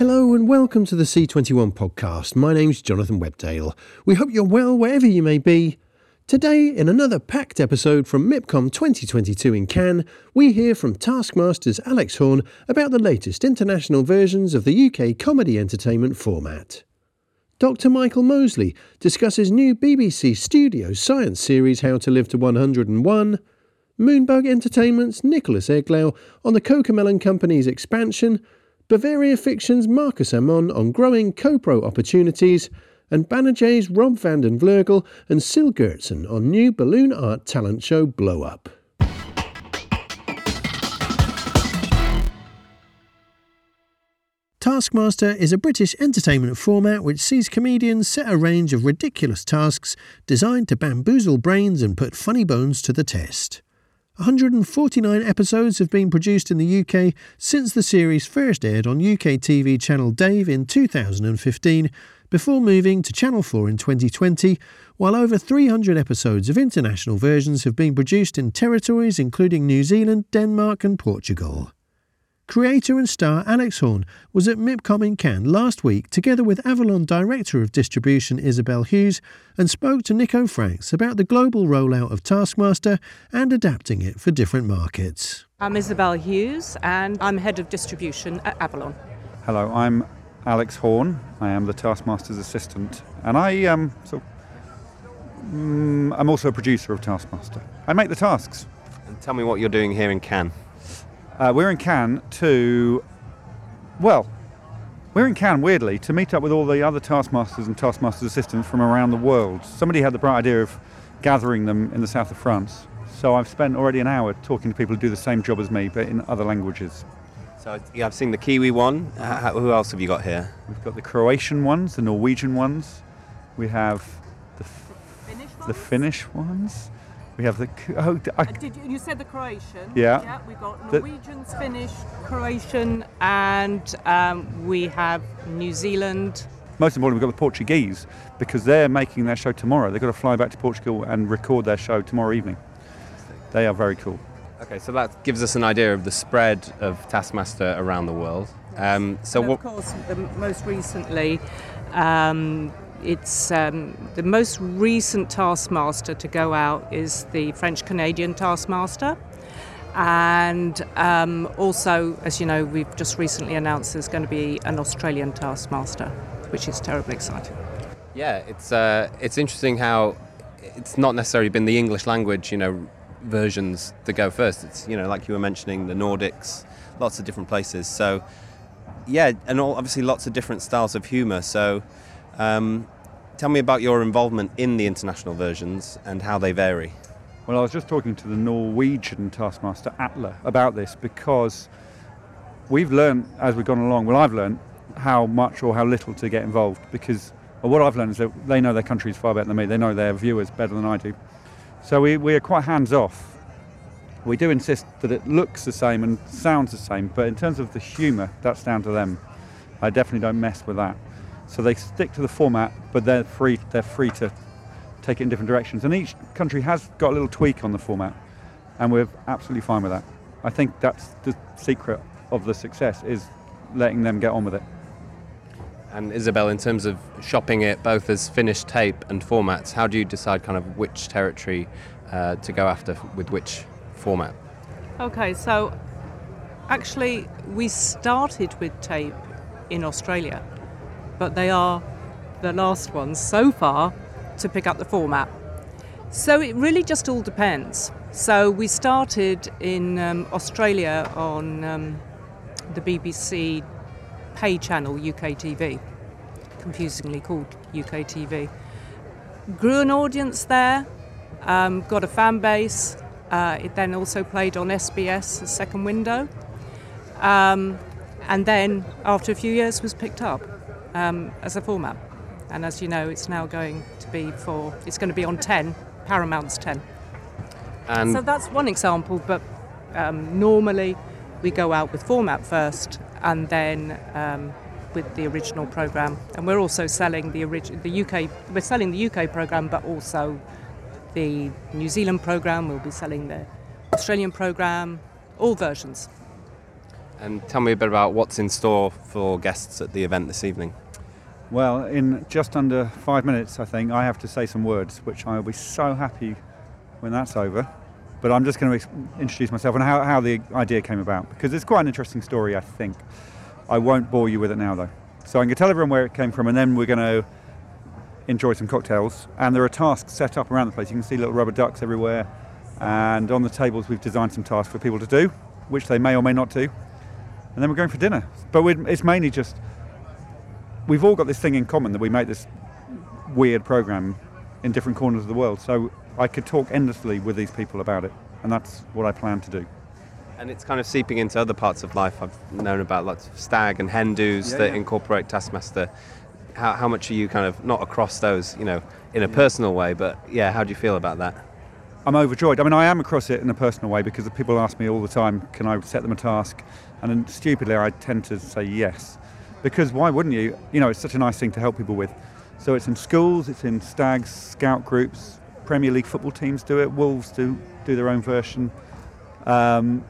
Hello and welcome to the C21 podcast. My name's Jonathan Webdale. We hope you're well wherever you may be. Today, in another packed episode from MIPCOM 2022 in Cannes, we hear from Taskmaster's Alex Horne about the latest international versions of the UK comedy entertainment format. Dr. Michael Mosley discusses new BBC Studio science series How to Live to 101. Moonbug Entertainment's Nicholas Eglau on the Cocomelon Company's expansion. Bavaria Fiction's Marcus Ammon on growing co-pro opportunities. And Banijay's Rob van den Vleugel and Sil Gertsen on new balloon art talent show Blow Up. Taskmaster is a British entertainment format which sees comedians set a range of ridiculous tasks designed to bamboozle brains and put funny bones to the test. 149 episodes have been produced in the UK since the series first aired on UK TV channel Dave in 2015, before moving to Channel 4 in 2020, while over 300 episodes of international versions have been produced in territories including New Zealand, Denmark, and Portugal. Creator and star Alex Horne was at MIPCOM in Cannes last week together with Avalon Director of Distribution Isabel Hughes and spoke to Nico Franks about the global rollout of Taskmaster and adapting it for different markets. I'm Isabel Hughes and I'm Head of Distribution at Avalon. Hello, I'm Alex Horne. I am the Taskmaster's assistant and I um, so, mm, I'm also a producer of Taskmaster. I make the tasks. And tell me what you're doing here in Cannes. Uh, we're in Cannes to, well, we're in Cannes, weirdly, to meet up with all the other Taskmasters and Taskmasters assistants from around the world. Somebody had the bright idea of gathering them in the south of France. So I've spent already an hour talking to people who do the same job as me, but in other languages. So yeah, I've seen the Kiwi one. Uh, who else have you got here? We've got the Croatian ones, the Norwegian ones. We have the, Finnish the Finnish ones. We have the. Oh, I, Did you, you said the Croatian? Yeah. Yeah, we've got The- Norwegians, Finnish, Croatian, and um, we have New Zealand. most importantly, we've got the Portuguese because they're making their show tomorrow. They've got to fly back to Portugal and record their show tomorrow evening. They are very cool. Okay, so that gives us an idea of the spread of Taskmaster around the world. Um, so and what? of course, the, most recently, um, it's um, the most recent Taskmaster to go out is the French Canadian Taskmaster. And um, also, as you know, we've just recently announced there's going to be an Australian Taskmaster, which is terribly exciting. Yeah, it's uh, it's interesting how it's not necessarily been the English language, you know, versions that go first. It's you know, like you were mentioning, the Nordics, lots of different places. So yeah, and all, obviously lots of different styles of humour. So um, tell me about your involvement in the international versions and how they vary. Well, I was just talking to the Norwegian Taskmaster Atle about this because we've learned as we've gone along. Well, I've learned how much or how little to get involved because well, what I've learned is that they know their countries far better than me. They know their viewers better than I do. So we, we are quite hands off. We do insist that it looks the same and sounds the same, but in terms of the humour, that's down to them. I definitely don't mess with that. So they stick to the format, but they're free. They're free to take it in different directions. And each country has got a little tweak on the format, and we're absolutely fine with that. I think that's the secret of the success is letting them get on with it. And Isabel, in terms of shopping it both as finished tape and formats, how do you decide kind of which territory uh, to go after with which format? Okay, so actually, we started with tape in Australia, but they are the last ones so far to pick up the format. So it really just all depends. So we started in um, Australia on um, the BBC pay channel UK TV, confusingly called UK TV. Grew an audience there, um, got a fan base. Uh, it then also played on SBS, second window. Um, and then after a few years was picked up um, as a format. And as you know, it's now going to be for, it's going to be on 10, Paramount's 10. And So that's one example, but um, normally we go out with format first and then um, with the original program. And we're also selling the, orig- the UK, we're selling the UK program, but also the New Zealand program, we'll be selling the Australian program, all versions. And tell me a bit about what's in store for guests at the event this evening. Well, in just under five minutes, I think, I have to say some words, which I'll be so happy when that's over. But I'm just going to introduce myself and how, how the idea came about, because it's quite an interesting story, I think. I won't bore you with it now, though. So I'm going to tell everyone where it came from, and then we're going to enjoy some cocktails. And there are tasks set up around the place. You can see little rubber ducks everywhere. And on the tables, we've designed some tasks for people to do, which they may or may not do. And then we're going for dinner. But it's mainly just we've all got this thing in common that we make this weird program in different corners of the world. So I could talk endlessly with these people about it, and that's what I plan to do. And it's kind of seeping into other parts of life. I've known about lots of stag and hen Yeah, that yeah. incorporate Taskmaster. How, how much are you kind of not across those, you know, in a personal way, but yeah, how do you feel about that? I'm overjoyed. I mean, I am across it in a personal way because the people ask me all the time, can I set them a task? And then stupidly, I tend to say yes. Because why wouldn't you? You know, it's such a nice thing to help people with. So it's in schools, it's in stags, scout groups, Premier League football teams do it, Wolves do, do their own version. Um,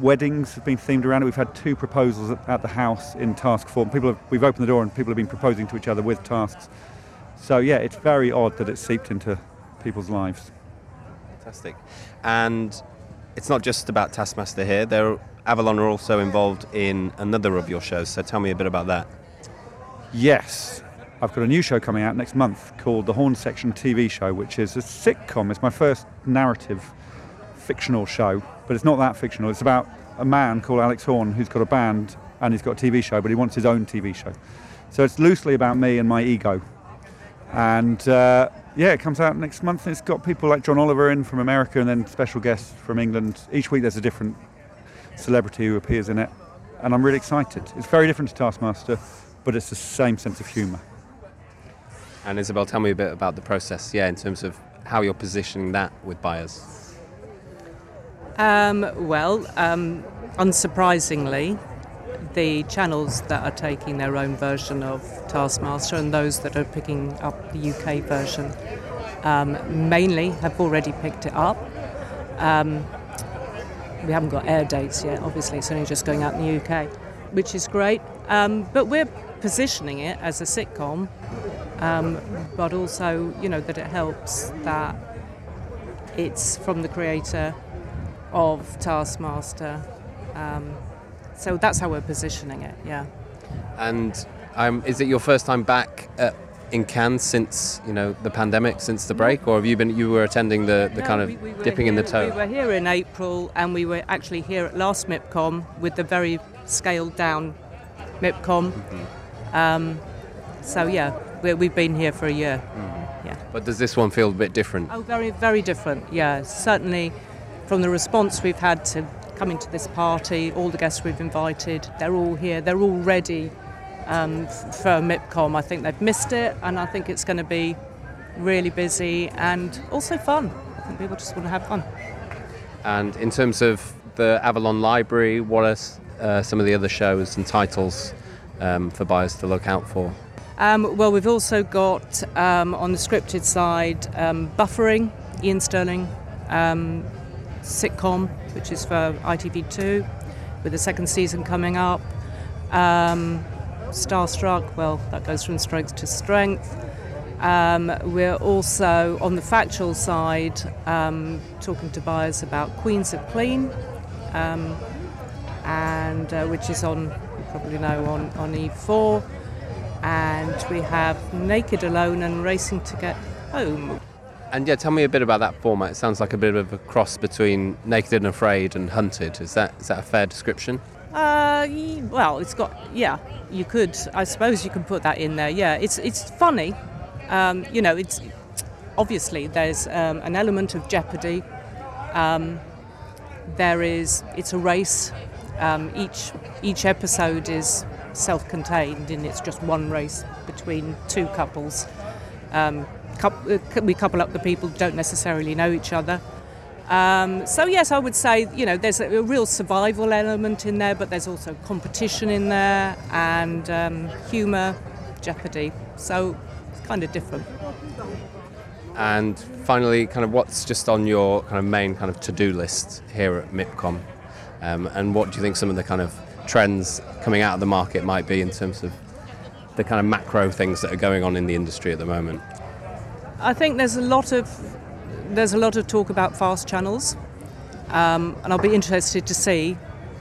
weddings have been themed around it. We've had two proposals at, at the house in task form. People have, we've opened the door and people have been proposing to each other with tasks. So yeah, it's very odd that it's seeped into people's lives. Fantastic. And it's not just about Taskmaster here. There, Avalon are also involved in another of your shows. So tell me a bit about that. Yes, I've got a new show coming out next month called the Horne Section TV Show, which is a sitcom. It's my first narrative fictional show, but it's not that fictional. It's about a man called Alex Horne who's got a band and he's got a TV show, but he wants his own TV show. So it's loosely about me and my ego. And uh, yeah, it comes out next month. It's got people like John Oliver in from America and then special guests from England. Each week there's a different celebrity who appears in it. And I'm really excited. It's very different to Taskmaster, but it's the same sense of humour. And Isabel, tell me a bit about the process, yeah, in terms of how you're positioning that with buyers. Um, well, um, unsurprisingly, the channels that are taking their own version of Taskmaster and those that are picking up the UK version um, mainly have already picked it up. Um, we haven't got air dates yet, obviously, it's only just going out in the UK, which is great. Um, but we're positioning it as a sitcom, um, but also, you know, that it helps that it's from the creator of Taskmaster. Um, so that's how we're positioning it, yeah. And um, is it your first time back at, in Cannes since you know the pandemic, since the break, or have you been? You were attending the, the No, kind of we- we dipping in the toe. We were here in April and we were actually here at last MIPCOM with the very scaled down MIPCOM. Mm-hmm. Um, so, yeah, we we've been here for a year. Mm-hmm. Yeah. But does this one feel a bit different? Oh, very, very different. Yeah, certainly from the response we've had to coming to this party, all the guests we've invited, they're all here. They're all ready um, for MIPCOM. I think they've missed it, and I think it's going to be really busy and also fun. I think people just want to have fun. And in terms of the Avalon Library, what are uh, some of the other shows and titles um, for buyers to look out for? Um, well, we've also got um, on the scripted side um, Buffering, Iain Stirling um, sitcom, which is for ITV2, with the second season coming up. Um, Starstruck, well, that goes from strength to strength. Um, we're also on the factual side um, talking to buyers about Queens of Clean, um, and uh, which is on, you probably know, on, on E4 and we have Naked Alone and Racing to Get Home. And yeah, tell me a bit about that format. It sounds like a bit of a cross between Naked and Afraid and Hunted. Is that is that a fair description? Uh, well, it's got yeah. You could, I suppose, you can put that in there. Yeah, it's it's funny. Um, you know, it's obviously there's um, an element of jeopardy. Um, there is it's a race. Um, each each episode is self-contained, and it's just one race between two couples. Um, coup- uh, we couple up the people who don't necessarily know each other. Um, so yes, I would say you know there's a, a real survival element in there, but there's also competition in there and um, humour, jeopardy. So it's kind of different. And finally, kind of what's just on your kind of main kind of to-do list here at MIPCOM? Um, and what do you think some of the kind of trends coming out of the market might be in terms of the kind of macro things that are going on in the industry at the moment? I think there's a lot of there's a lot of talk about fast channels, um, and I'll be interested to see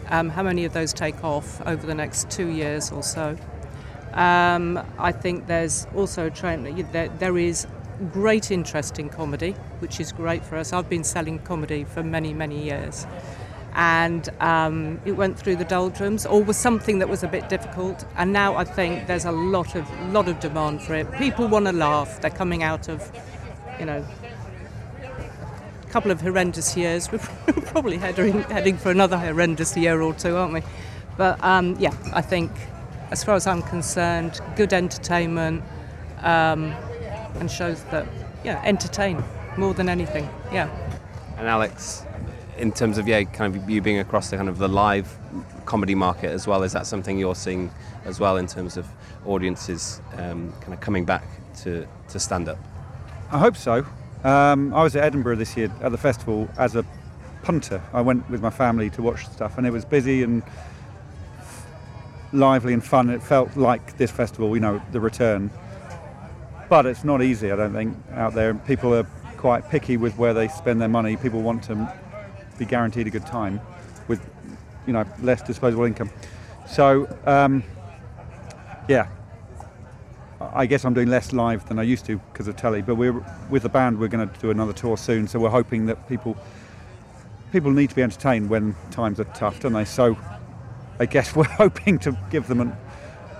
um, how many of those take off over the next two years or so. Um, I think there's also a trend there, there is great interest in comedy, which is great for us. I've been selling comedy for many, many years. And um, it went through the doldrums, or was something that was a bit difficult. And now I think there's a lot of lot of demand for it. People want to laugh. They're coming out of, you know, couple of horrendous years. We're probably heading heading for another horrendous year or two, aren't we? But um, yeah, I think, as far as I'm concerned, good entertainment. Um, and shows that yeah entertain more than anything yeah and alex in terms of yeah kind of you being across the kind of the live comedy market as well is that something you're seeing as well in terms of audiences um, kind of coming back to, to stand up i hope so um, i was at edinburgh this year at the festival as a punter i went with my family to watch stuff and it was busy and lively and fun it felt like this festival you know the return but it's not easy, I don't think, out there. People are quite picky with where they spend their money. People want to be guaranteed a good time with, you know, less disposable income. So, um, yeah, I guess I'm doing less live than I used to because of telly. But we're with the band. We're going to do another tour soon, so we're hoping that people people need to be entertained when times are tough, don't they? So, I guess we're hoping to give them an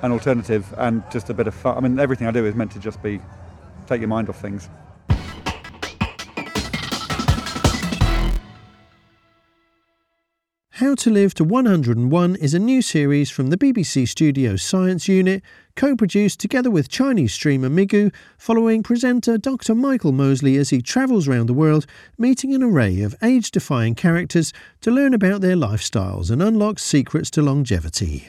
an alternative and just a bit of fun. I mean, everything I do is meant to just be take your mind off things. How to Live to 101 is a new series from the BBC Studios Science Unit, co produced together with Chinese streamer Migu, following presenter Dr. Michael Mosley as he travels around the world, meeting an array of age defying characters to learn about their lifestyles and unlock secrets to longevity.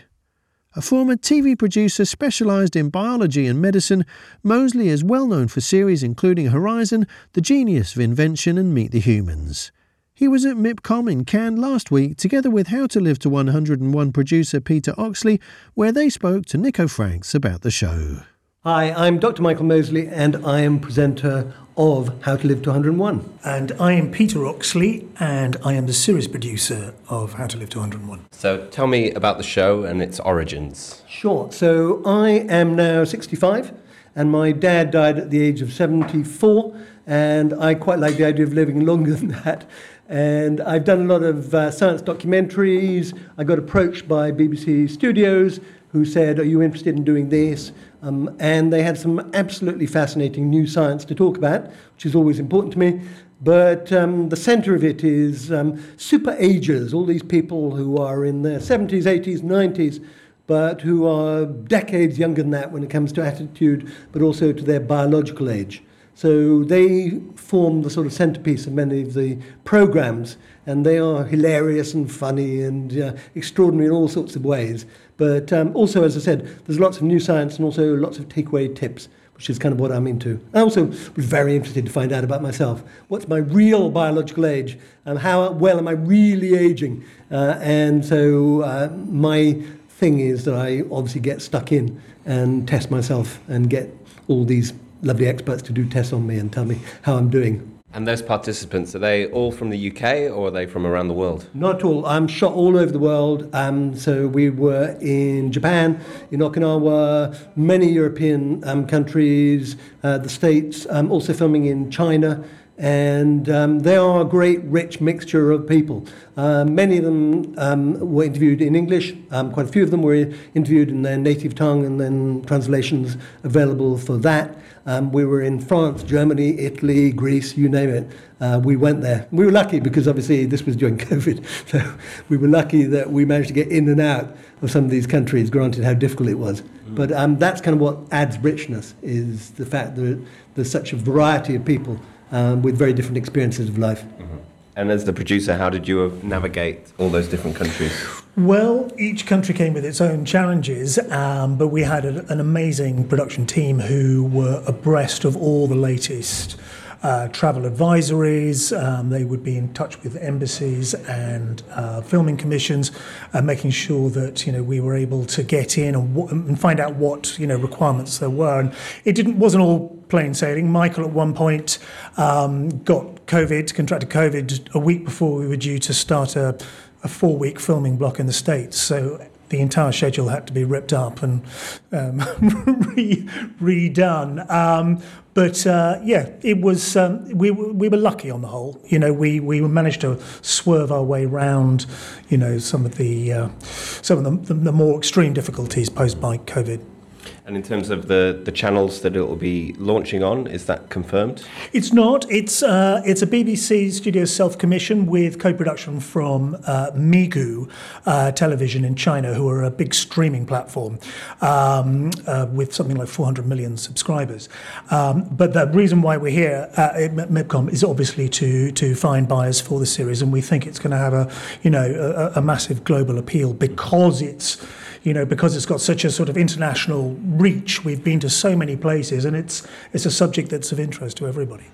A former TV producer specialised in biology and medicine, Mosley is well known for series including Horizon, The Genius of Invention, and Meet the Humans. He was at MIPCOM in Cannes last week together with How to Live to 101 producer Peter Oxley, where they spoke to Nico Franks about the show. Hi, I'm Dr. Michael Mosley, and I am presenter of How to Live to 101. And I am Peter Oxley, and I am the series producer of How to Live to 101. So tell me about the show and its origins. Sure. So I am now 65, and my dad died at the age of 74, and I quite like the idea of living longer than that. And I've done a lot of uh, science documentaries. I got approached by BBC Studios who said, Are you interested in doing this? Um, and they had some absolutely fascinating new science to talk about, which is always important to me. But um, the center of it is um, super agers, all these people who are in their 70s, 80s, 90s, but who are decades younger than that when it comes to attitude, but also to their biological age. So they form the sort of centerpiece of many of the programs, and they are hilarious and funny and uh, extraordinary in all sorts of ways. But um, also, as I said, there's lots of new science and also lots of takeaway tips, which is kind of what I'm into. I also was very interested to find out about myself. What's my real biological age? And how well am I really aging? Uh, and so uh, my thing is that I obviously get stuck in and test myself and get all these lovely experts to do tests on me and tell me how I'm doing. And those participants, are they all from the UK or are they from around the world? Not at all. I'm shot all over the world. Um, so we were in Japan, in Okinawa, many European um, countries, uh, the States, um, also filming in China. And um, they are a great, rich mixture of people. Uh, many of them um, were interviewed in English. Um, quite a few of them were interviewed in their native tongue, and then translations available for that. Um, we were in France, Germany, Italy, Greece, you name it. Uh, we went there. We were lucky because obviously this was during COVID. So we were lucky that we managed to get in and out of some of these countries, granted how difficult it was. Mm. But um, that's kind of what adds richness, is the fact that there's such a variety of people um, with very different experiences of life. Mm-hmm. And as the producer, how did you navigate all those different countries? Well, each country came with its own challenges, um, but we had a, an amazing production team who were abreast of all the latest uh, travel advisories. Um, they would be in touch with embassies and uh, filming commissions, uh, making sure that you know we were able to get in and, w- and find out what you know requirements there were. And it didn't wasn't all plain sailing. Michael at one point um, got COVID, contracted COVID a week before we were due to start a, a four week filming block in the States. So the entire schedule had to be ripped up and um, re- redone. Um, but uh, yeah, it was um, we we were lucky on the whole. You know, we we managed to swerve our way round. You know, some of the uh, some of the, the, the more extreme difficulties posed by COVID. And in terms of the, the channels that it will be launching on, is that confirmed? It's not. It's uh, it's a BBC studio self commission with co production from uh, Migu uh, Television in China, who are a big streaming platform um, uh, with something like 400 million subscribers. Um, but the reason why we're here at MIPCOM is obviously to to find buyers for the series, and we think it's going to have a you know a, a massive global appeal because it's you know, because it's got such a sort of international reach. We've been to so many places, and it's it's a subject that's of interest to everybody.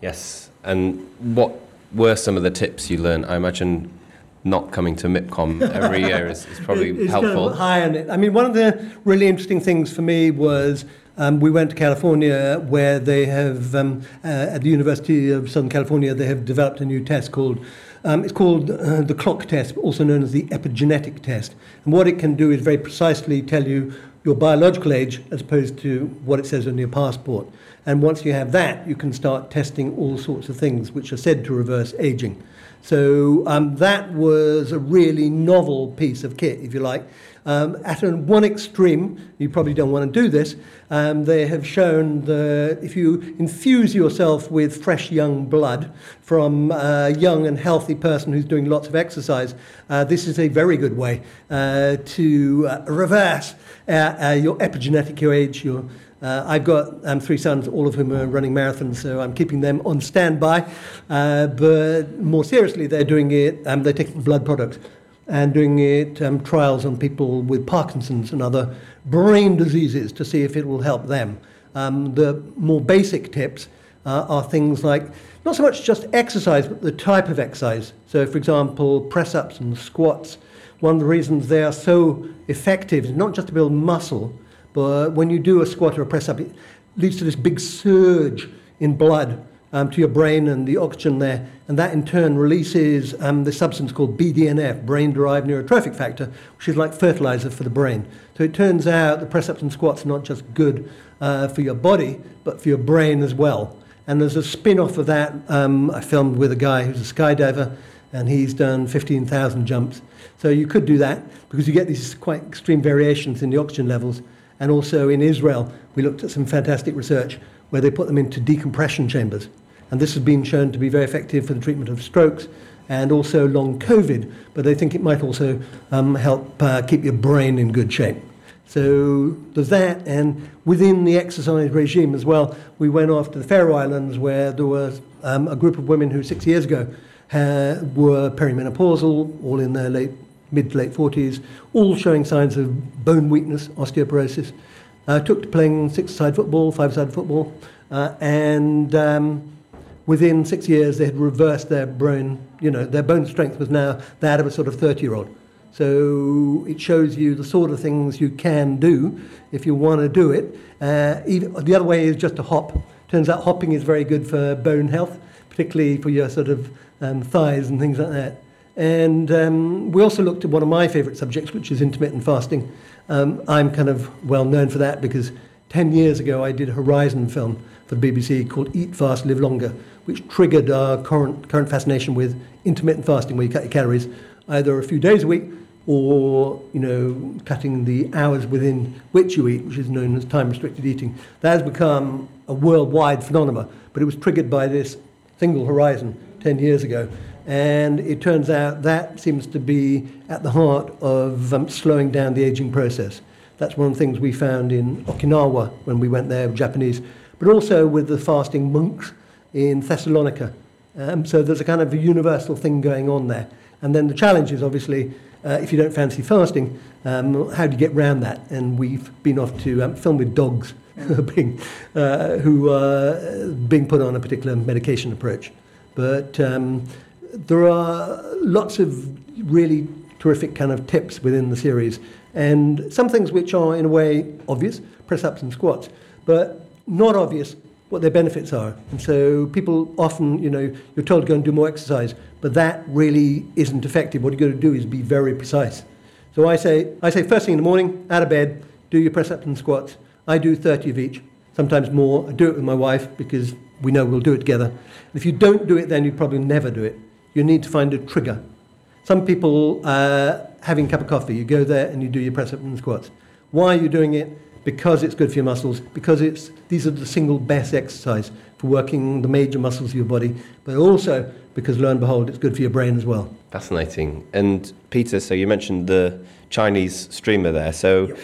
Yes. And what were some of the tips you learned? I imagine not coming to MIPCOM every year is, is probably it's helpful. Kind of high on it. I mean, one of the really interesting things for me was um, we went to California where they have, um, uh, at the University of Southern California, they have developed a new test called um, it's called uh, the clock test, also known as the epigenetic test. And what it can do is very precisely tell you your biological age as opposed to what it says on your passport. And once you have that, you can start testing all sorts of things which are said to reverse aging. So um, that was a really novel piece of kit, if you like. Um, at one extreme, you probably don't want to do this, um, they have shown that if you infuse yourself with fresh young blood from a young and healthy person who's doing lots of exercise, uh, this is a very good way uh, to uh, reverse uh, uh, your epigenetic age, your uh, I've got um, three sons, all of whom are running marathons, so I'm keeping them on standby. Uh, but more seriously, they're doing it, um, they're taking blood products and doing it um, trials on people with Parkinson's and other brain diseases to see if it will help them. Um, the more basic tips uh, are things like not so much just exercise, but the type of exercise. So, for example, press ups and squats. One of the reasons they are so effective is not just to build muscle, but when you do a squat or a press up, it leads to this big surge in blood um, to your brain and the oxygen there, and that in turn releases um, the substance called BDNF, brain derived neurotrophic factor, which is like fertilizer for the brain. So it turns out the press ups and squats are not just good uh, for your body, but for your brain as well. And there's a spin off of that um, I filmed with a guy who's a skydiver, and he's done 15,000 jumps. So you could do that because you get these quite extreme variations in the oxygen levels. And also in Israel, we looked at some fantastic research where they put them into decompression chambers. And this has been shown to be very effective for the treatment of strokes and also long COVID, but they think it might also um, help uh, keep your brain in good shape. So there's that, and within the exercise regime as well, we went off to the Faroe Islands where there was um, a group of women who six years ago were perimenopausal, all in their late mid to late 40s, all showing signs of bone weakness, osteoporosis. Uh, took to playing six-side football, five-side football, uh, and um, within six years they had reversed their bone, you know, their bone strength was now that of a sort of 30-year-old. So it shows you the sort of things you can do if you want to do it. Uh, even, the other way is just to hop. Turns out hopping is very good for bone health, particularly for your sort of um, thighs and things like that. And um, we also looked at one of my favourite subjects, which is intermittent fasting. Um, I'm kind of well known for that because 10 years ago I did a Horizon film for the BBC called Eat Fast, Live Longer, which triggered our current, current fascination with intermittent fasting, where you cut your calories either a few days a week or you know cutting the hours within which you eat, which is known as time-restricted eating. That has become a worldwide phenomenon, but it was triggered by this single horizon 10 years ago. And it turns out that seems to be at the heart of um, slowing down the aging process. That's one of the things we found in Okinawa when we went there, Japanese, but also with the fasting monks in Thessalonica. Um, so there's a kind of a universal thing going on there. And then the challenge is obviously, uh, if you don't fancy fasting, um, how do you get around that? And we've been off to um, film with dogs being, uh, who are being put on a particular medication approach. But um, there are lots of really terrific kind of tips within the series, and some things which are in a way obvious, press ups and squats, but not obvious what their benefits are. And so people often, you know, you're told to go and do more exercise, but that really isn't effective. What you've got to do is be very precise. So I say, I say first thing in the morning, out of bed, do your press ups and squats. I do 30 of each, sometimes more. I do it with my wife because we know we'll do it together. If you don't do it, then you probably never do it. You need to find a trigger. Some people uh, having a cup of coffee, you go there and you do your press ups and squats. Why are you doing it? Because it's good for your muscles, because it's, these are the single best exercise for working the major muscles of your body, but also because lo and behold, it's good for your brain as well. Fascinating. And Peter, so you mentioned the Chinese streamer there. So, yep.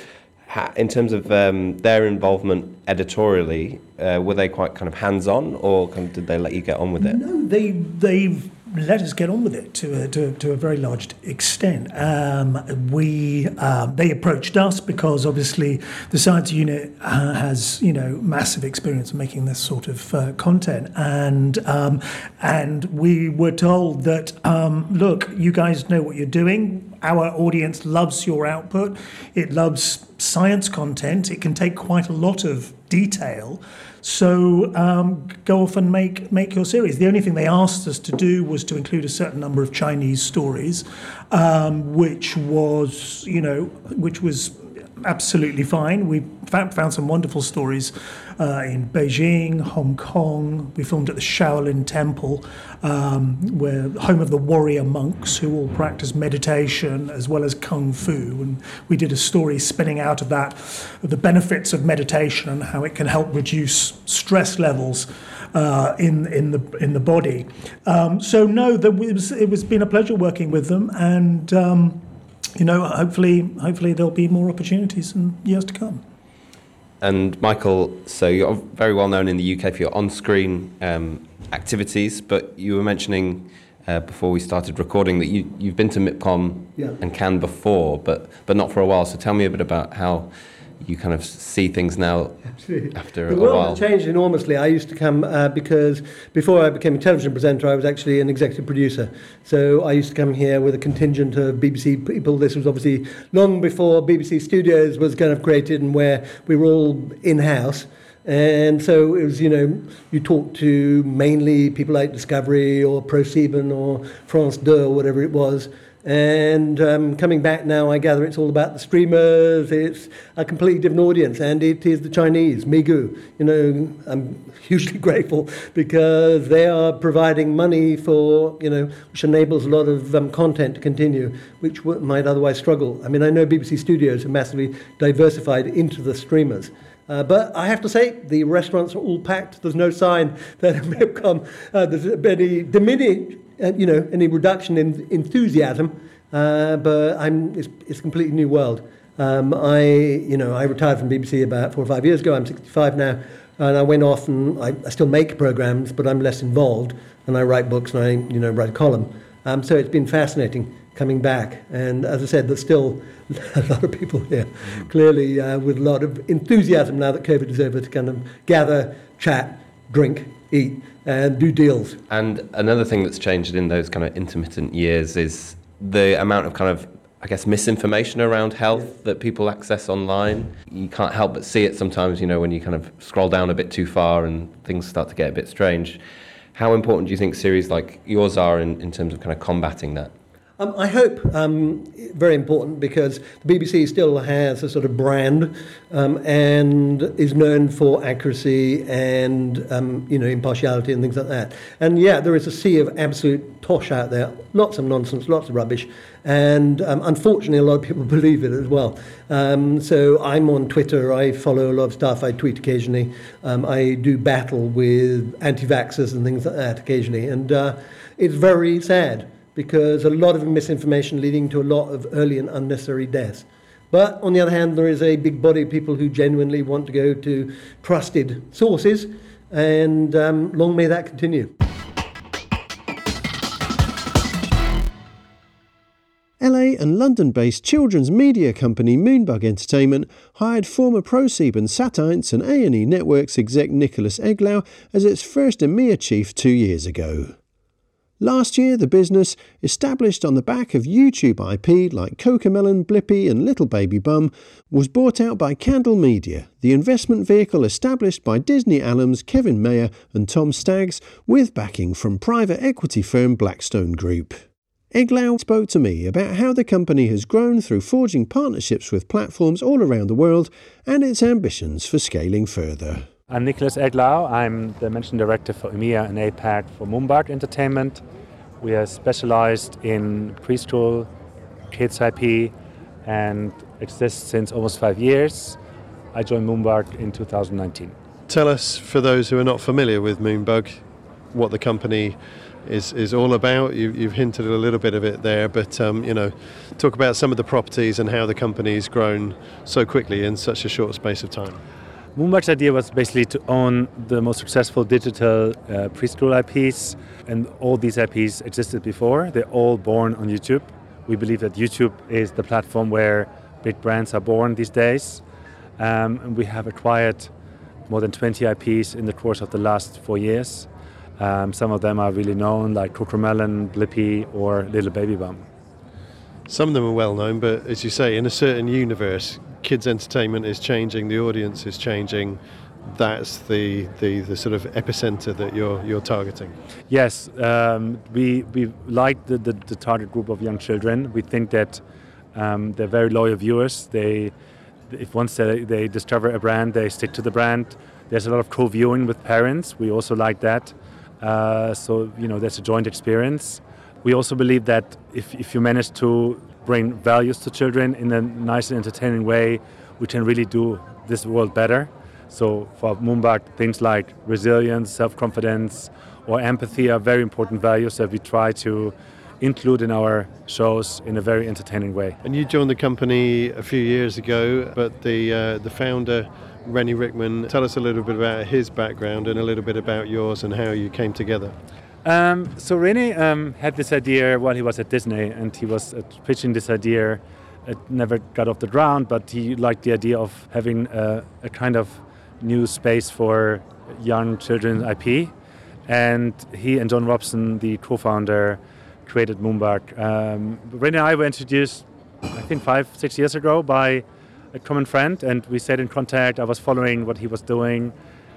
ha- in terms of um, their involvement editorially, uh, were they quite kind of hands on, or kind of did they let you get on with it? No, they they've let us get on with it to a, to, to a very large extent. Um, we um, they approached us because obviously the science unit uh, has you know massive experience in making this sort of uh, content, and um, and we were told that um, look, you guys know what you're doing. Our audience loves your output. It loves science content. It can take quite a lot of detail. So um, go off and make make your series. The only thing they asked us to do was to include a certain number of Chinese stories, um, which was you know which was absolutely fine. We found, some wonderful stories uh, in Beijing, Hong Kong. We filmed at the Shaolin Temple, um, where home of the warrior monks who all practice meditation as well as kung fu. And we did a story spinning out of that, the benefits of meditation and how it can help reduce stress levels. Uh, in in the in the body, um, so no, it was it was been a pleasure working with them, and um, you know, hopefully, hopefully there'll be more opportunities in years to come. And Michael, so you're very well known in the UK for your on-screen um, activities, but you were mentioning uh, before we started recording that you, you've been to MIPCOM yeah. and Cannes before, but but not for a while. So tell me a bit about how you kind of see things now Absolutely. after the a world while. has changed enormously. I used to come uh, because before I became a television presenter, I was actually an executive producer. So I used to come here with a contingent of BBC people. This was obviously long before BBC Studios was kind of created and where we were all in-house. And so it was, you know, you talk to mainly people like Discovery or ProSieben or France 2 or whatever it was. And um, coming back now, I gather it's all about the streamers. It's a completely different audience, and it is the Chinese, Migu. You know, I'm hugely grateful because they are providing money for, you know, which enables a lot of um, content to continue, which w- might otherwise struggle. I mean, I know BBC Studios have massively diversified into the streamers. Uh, but I have to say, the restaurants are all packed. There's no sign that MIPCOM uh, there's any diminish, uh, you know, any reduction in enthusiasm. Uh, but I'm, it's, it's a completely new world. Um, I, you know, I retired from BBC about four or five years ago. I'm 65 now, and I went off and I, I still make programs, but I'm less involved, and I write books and I, you know, write a column. Um, so it's been fascinating coming back. And as I said, there's still a lot of people here, clearly uh, with a lot of enthusiasm now that COVID is over to kind of gather, chat, drink, eat, and do deals. And another thing that's changed in those kind of intermittent years is the amount of kind of I guess misinformation around health Yeah. that people access online. You can't help but see it sometimes, you know, when you kind of scroll down a bit too far and things start to get a bit strange. How important do you think series like yours are in, in terms of kind of combating that? Um, I hope um, very important because the BBC still has a sort of brand um, and is known for accuracy and um, you know impartiality and things like that. And yeah, there is a sea of absolute tosh out there, lots of nonsense, lots of rubbish, and um, unfortunately, a lot of people believe it as well. Um, so I'm on Twitter. I follow a lot of stuff. I tweet occasionally. I do battle with anti-vaxxers and things like that occasionally, and uh, it's very sad because a lot of misinformation leading to a lot of early and unnecessary deaths. But on the other hand, there is a big body of people who genuinely want to go to trusted sources, and um, long may that continue. LA and London based children's media company Moonbug Entertainment hired former ProSieben Sat.1 and A&E Networks exec Nicholas Eglau as its first EMEA chief two years ago. Last year, the business, established on the back of YouTube IP like Cocomelon, Blippi, and Little Baby Bum, was bought out by Candle Media, the investment vehicle established by Disney alums Kevin Mayer and Tom Staggs, with backing from private equity firm Blackstone Group. Eglau spoke to me about how the company has grown through forging partnerships with platforms all around the world and its ambitions for scaling further. I'm Nicholas Eglau. I'm the managing director for EMEA and APAC for Moonbug Entertainment. We are specialized in preschool, kids IP, and exist since almost five years. I joined Moonbug in 2019. Tell us, for those who are not familiar with Moonbug, what the company is, is all about. You, have hinted a little bit of it there, but um, you know, talk about some of the properties and how the company's grown so quickly in such a short space of time. Moonbug's idea was basically to own the most successful digital uh, preschool IPs, and all these IPs existed before. They're all born on YouTube. We believe that YouTube is the platform where big brands are born these days. Um, and we have acquired more than 20 IPs in the course of the last four years. Um, some of them are really known, like Cocomelon, Blippi, or Little Baby Bum. Some of them are well known, but as you say, in a certain universe, kids' entertainment is changing, the audience is changing. That's the, the, the sort of epicenter that you're you're targeting. Yes, um, we we like the, the, the, target group of young children. We think that um, they're very loyal viewers. They if once they, they discover a brand, they stick to the brand. There's a lot of co-viewing with parents. We also like that. Uh, so you know, there's a joint experience. We also believe that if, if you manage to bring values to children in a nice and entertaining way, we can really do this world better. So for Moonbug, things like resilience, self-confidence, or empathy are very important values that we try to include in our shows in a very entertaining way. And you joined the company a few years ago, but the uh, the founder René Rechtman. Tell us a little bit about his background and a little bit about yours and how you came together. Um, so René um, had this idea while he was at Disney, and he was uh, pitching this idea. It never got off the ground, but he liked the idea of having a, a kind of new space for young children's IP. And he and John Robson, the co-founder, created Moonbug. Um, René and I were introduced, I think, five, six years ago by a common friend, and we stayed in contact. I was following what he was doing,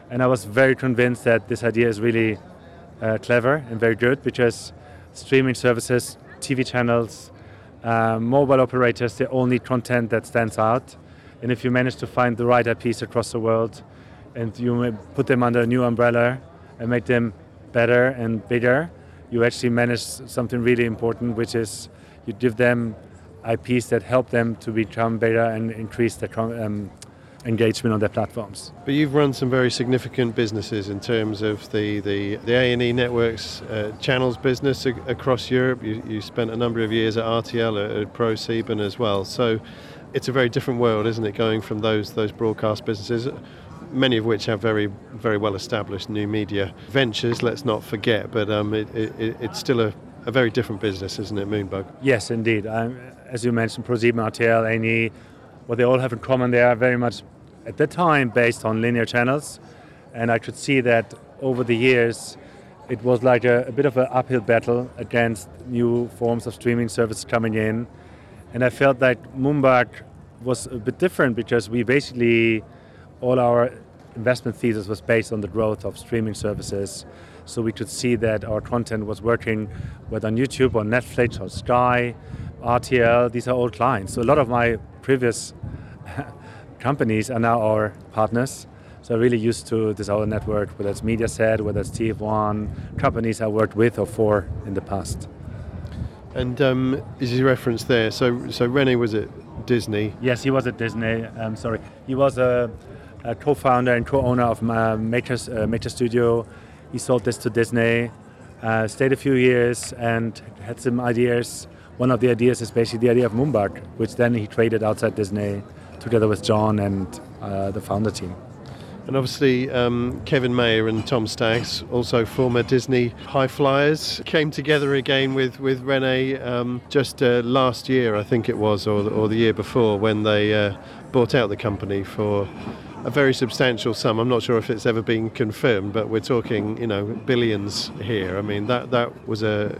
and I was very convinced that this idea is really uh, clever and very good because streaming services, TV channels, uh, mobile operators, they all need content that stands out. And if you manage to find the right IPs across the world, and you put them under a new umbrella and make them better and bigger, you actually manage something really important, which is you give them IPs that help them to become better and increase their um, engagement on their platforms. But you've run some very significant businesses in terms of the, the, the A&E Networks uh, channels business a- across Europe. You, you spent a number of years at RTL, at, at ProSieben as well. So it's a very different world, isn't it, going from those, those broadcast businesses, many of which have very, very well established new media ventures, let's not forget, but um, it, it, it's still a, a very different business, isn't it, Moonbug? Yes, indeed. Um, as you mentioned, ProSieben, RTL, A&E, what they all have in common, they are very much, at the time, based on linear channels. And I could see that over the years, it was like a, a bit of an uphill battle against new forms of streaming services coming in. And I felt that Moonbug was a bit different because we basically, all our investment thesis was based on the growth of streaming services. So we could see that our content was working whether on YouTube or Netflix or Sky, RTL, these are all clients. So a lot of my previous companies are now our partners. So really used to this our network, whether it's Mediaset, whether it's TF1, companies I worked with or for in the past. And um, as you referenced there, so so René was at Disney. Yes, he was at Disney. I'm um, sorry, he was a, a co-founder and co-owner of uh, Maker, uh, Maker Studio. He sold this to Disney, uh, stayed a few years, and had some ideas. One of the ideas is basically the idea of Moonbug, which then he traded outside Disney together with John and uh, the founder team. And obviously, um, Kevin Mayer and Tom Staggs, also former Disney high flyers, came together again with, with René um, just uh, last year, I think it was, or, or the year before, when they uh, bought out the company for a very substantial sum. I'm not sure if it's ever been confirmed, but we're talking, you know, billions here. I mean, that, that was a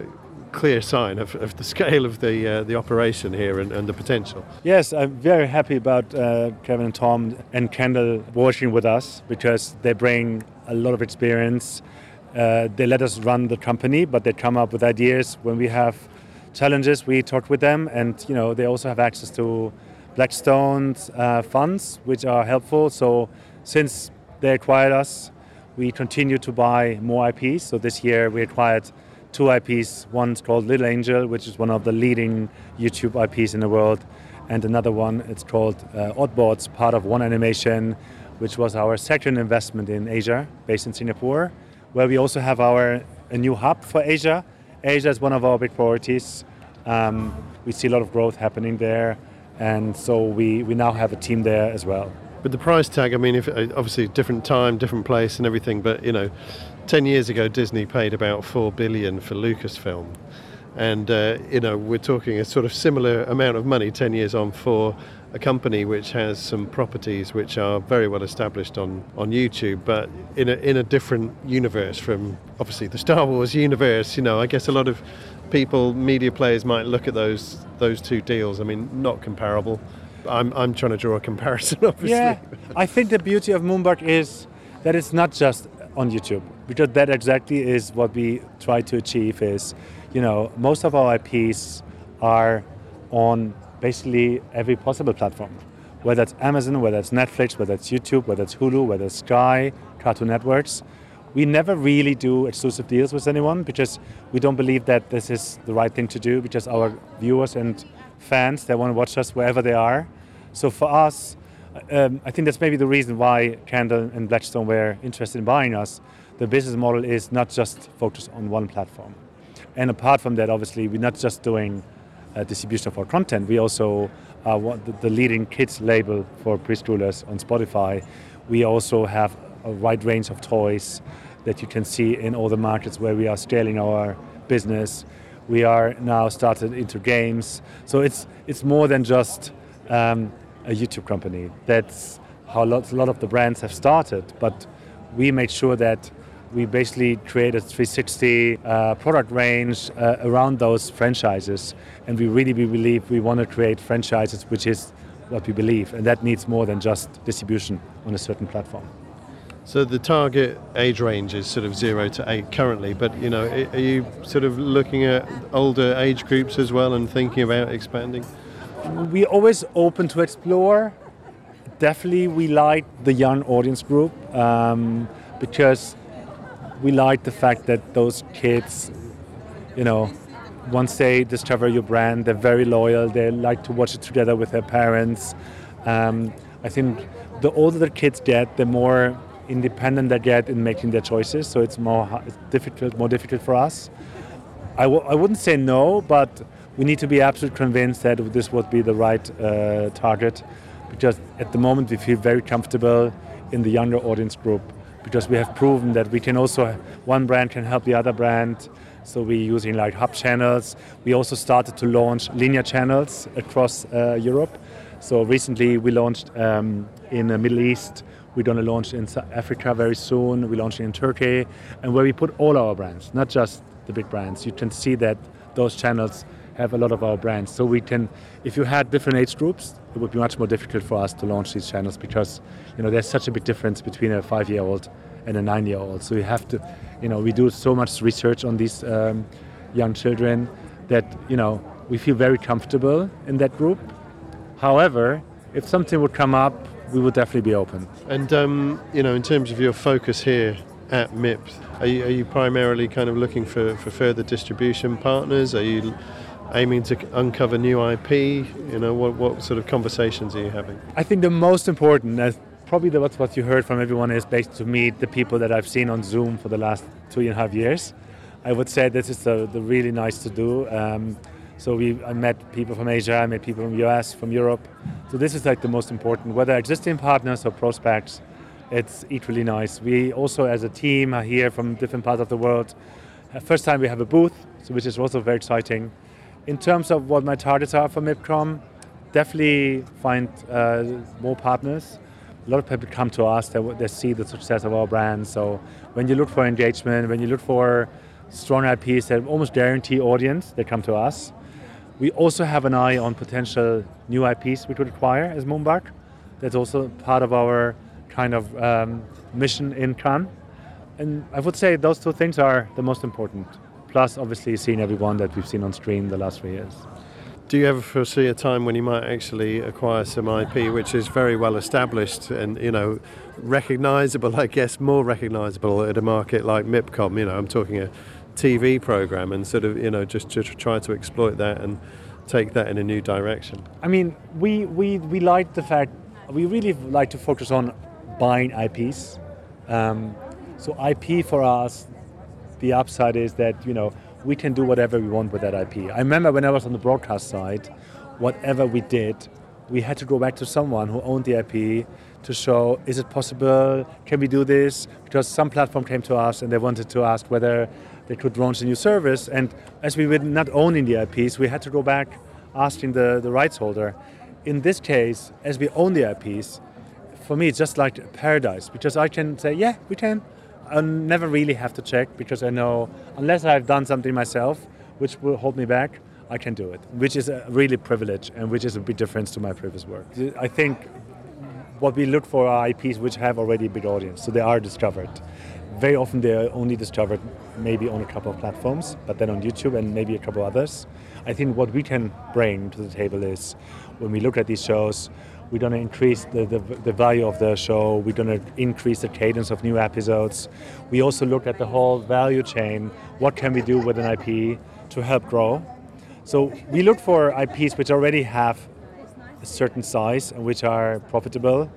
clear sign of, of the scale of the uh, the operation here and, and, the potential. Yes, I'm very happy about uh, Kevin and Tom and Candle working with us because they bring a lot of experience. Uh, they let us run the company, but they come up with ideas when we have challenges. We talk with them, and you know they also have access to Blackstone's uh, funds, which are helpful. So since they acquired us, we continue to buy more IPs. So this year we acquired two IPs. One's called Little Angel, which is one of the leading YouTube IPs in the world, and another one it's called uh, part of One Animation, which was our second investment in Asia, based in Singapore, where we also have our a new hub for Asia. Asia is one of our big priorities. Um, we see a lot of growth happening there, and so we, we now have a team there as well. But the price tag, I mean, if, obviously different time, different place, and everything. But you know, 10 years ago, Disney paid about 4 billion for Lucasfilm. And, uh, you know, we're talking a sort of similar amount of money 10 years on for a company which has some properties which are very well established on, on YouTube, but in a, in a different universe from obviously the Star Wars universe. You know, I guess a lot of people, media players, might look at those those two deals. I mean, not comparable. I'm, I'm trying to draw a comparison, obviously. Yeah, I think the beauty of Moonbug is that it's not just on YouTube because that exactly is what we try to achieve is you know most of our IPs are on basically every possible platform whether it's Amazon whether it's Netflix whether it's YouTube whether it's Hulu whether it's Sky Cartoon Networks. We never really do exclusive deals with anyone because we don't believe that this is the right thing to do because our viewers and fans they want to watch us wherever they are. So for us um, I think that's maybe the reason why Candle and Blackstone were interested in buying us. The business model is not just focused on one platform. And apart from that, obviously, we're not just doing uh, distribution of our content, we also are the, the leading kids label for preschoolers on Spotify. We also have a wide range of toys that you can see in all the markets where we are scaling our business. We are now started into games. So it's, it's more than just um, a YouTube company. That's how lots, a lot of the brands have started. But we made sure that we basically create a 360 uh, product range uh, around those franchises. And we really we believe we want to create franchises, which is what we believe. And that needs more than just distribution on a certain platform. So the target age range is sort of zero to eight currently, but you know, are you sort of looking at older age groups as well and thinking about expanding? We're always open to explore. Definitely, we like the young audience group um, because we like the fact that those kids, you know, once they discover your brand, they're very loyal. They like to watch it together with their parents. Um, I think the older the kids get, the more independent they get in making their choices. So it's more it's difficult, more difficult for us. I w- I wouldn't say no, but we need to be absolutely convinced that this would be the right uh, target because at the moment we feel very comfortable in the younger audience group because we have proven that we can also one brand can help the other brand. So we're using like hub channels. We also started to launch linear channels across uh, europe. So recently we launched um, in the middle east. We're going to launch in africa very soon. We're launching in turkey. And where we put all our brands not just the big brands. You can see that those channels have a lot of our brands. So we can, if you had different age groups, it would be much more difficult for us to launch these channels because, you know, there's such a big difference between a five-year-old and a nine-year-old. So you have to, you know, we do so much research on these um, young children that, you know, we feel very comfortable in that group. However, if something would come up, we would definitely be open. And, um, you know, in terms of your focus here at MIP, are you, are you primarily kind of looking for, for further distribution partners? Are you aiming to uncover new IP? You know, what, what sort of conversations are you having? I think the most important, uh, probably the, what, you heard from everyone is based to meet the people that I've seen on Zoom for the last two and a half years. I would say this is the, the really nice to do. Um, so we, I met people from Asia, I met people from US, from Europe. So this is like the most important, whether existing partners or prospects. it's equally nice. We also, as a team, are here from different parts of the world. First time we have a booth, so which is also very exciting. In terms of what my targets are for MIPCOM, definitely find uh, more partners. A lot of people come to us, they, they see the success of our brand. So when you look for engagement, when you look for strong IPs that almost guarantee audience, they come to us. We also have an eye on potential new IPs we could acquire as Moonbug. That's also part of our kind of um, mission in Cannes. And I would say those two things are the most important. Plus, obviously, seeing everyone that we've seen on screen the last three years. Do you ever foresee a time when you might actually acquire some IP which is very well established and you know recognizable, I guess, more recognizable at a market like MIPCOM? You know, I'm talking a TV program and sort of you know just to try to exploit that and take that in a new direction. I mean, we we we like the fact we really like to focus on buying IPs. Um, so IP for us, the upside is that you know we can do whatever we want with that IP. I remember when I was on the broadcast side, whatever we did, we had to go back to someone who owned the IP to show is it possible? Can we do this? Because some platform came to us and they wanted to ask whether they could launch a new service. And as we were not owning the IPs, we had to go back asking the, the rights holder. In this case, as we own the IPs, for me it's just like paradise because I can say, yeah, we can. I never really have to check because I know unless I've done something myself, which will hold me back, I can do it, which is a really privilege and which is a big difference to my previous work. I think what we look for are IPs which have already a big audience, so they are discovered. Very often they are only discovered maybe on a couple of platforms, but then on YouTube and maybe a couple others. I think what we can bring to the table is when we look at these shows, we're going to increase the, the, the, value of the show. We're going to increase the cadence of new episodes. We also look at the whole value chain. What can we do with an IP to help grow? So we look for IPs which already have a certain size and which are profitable,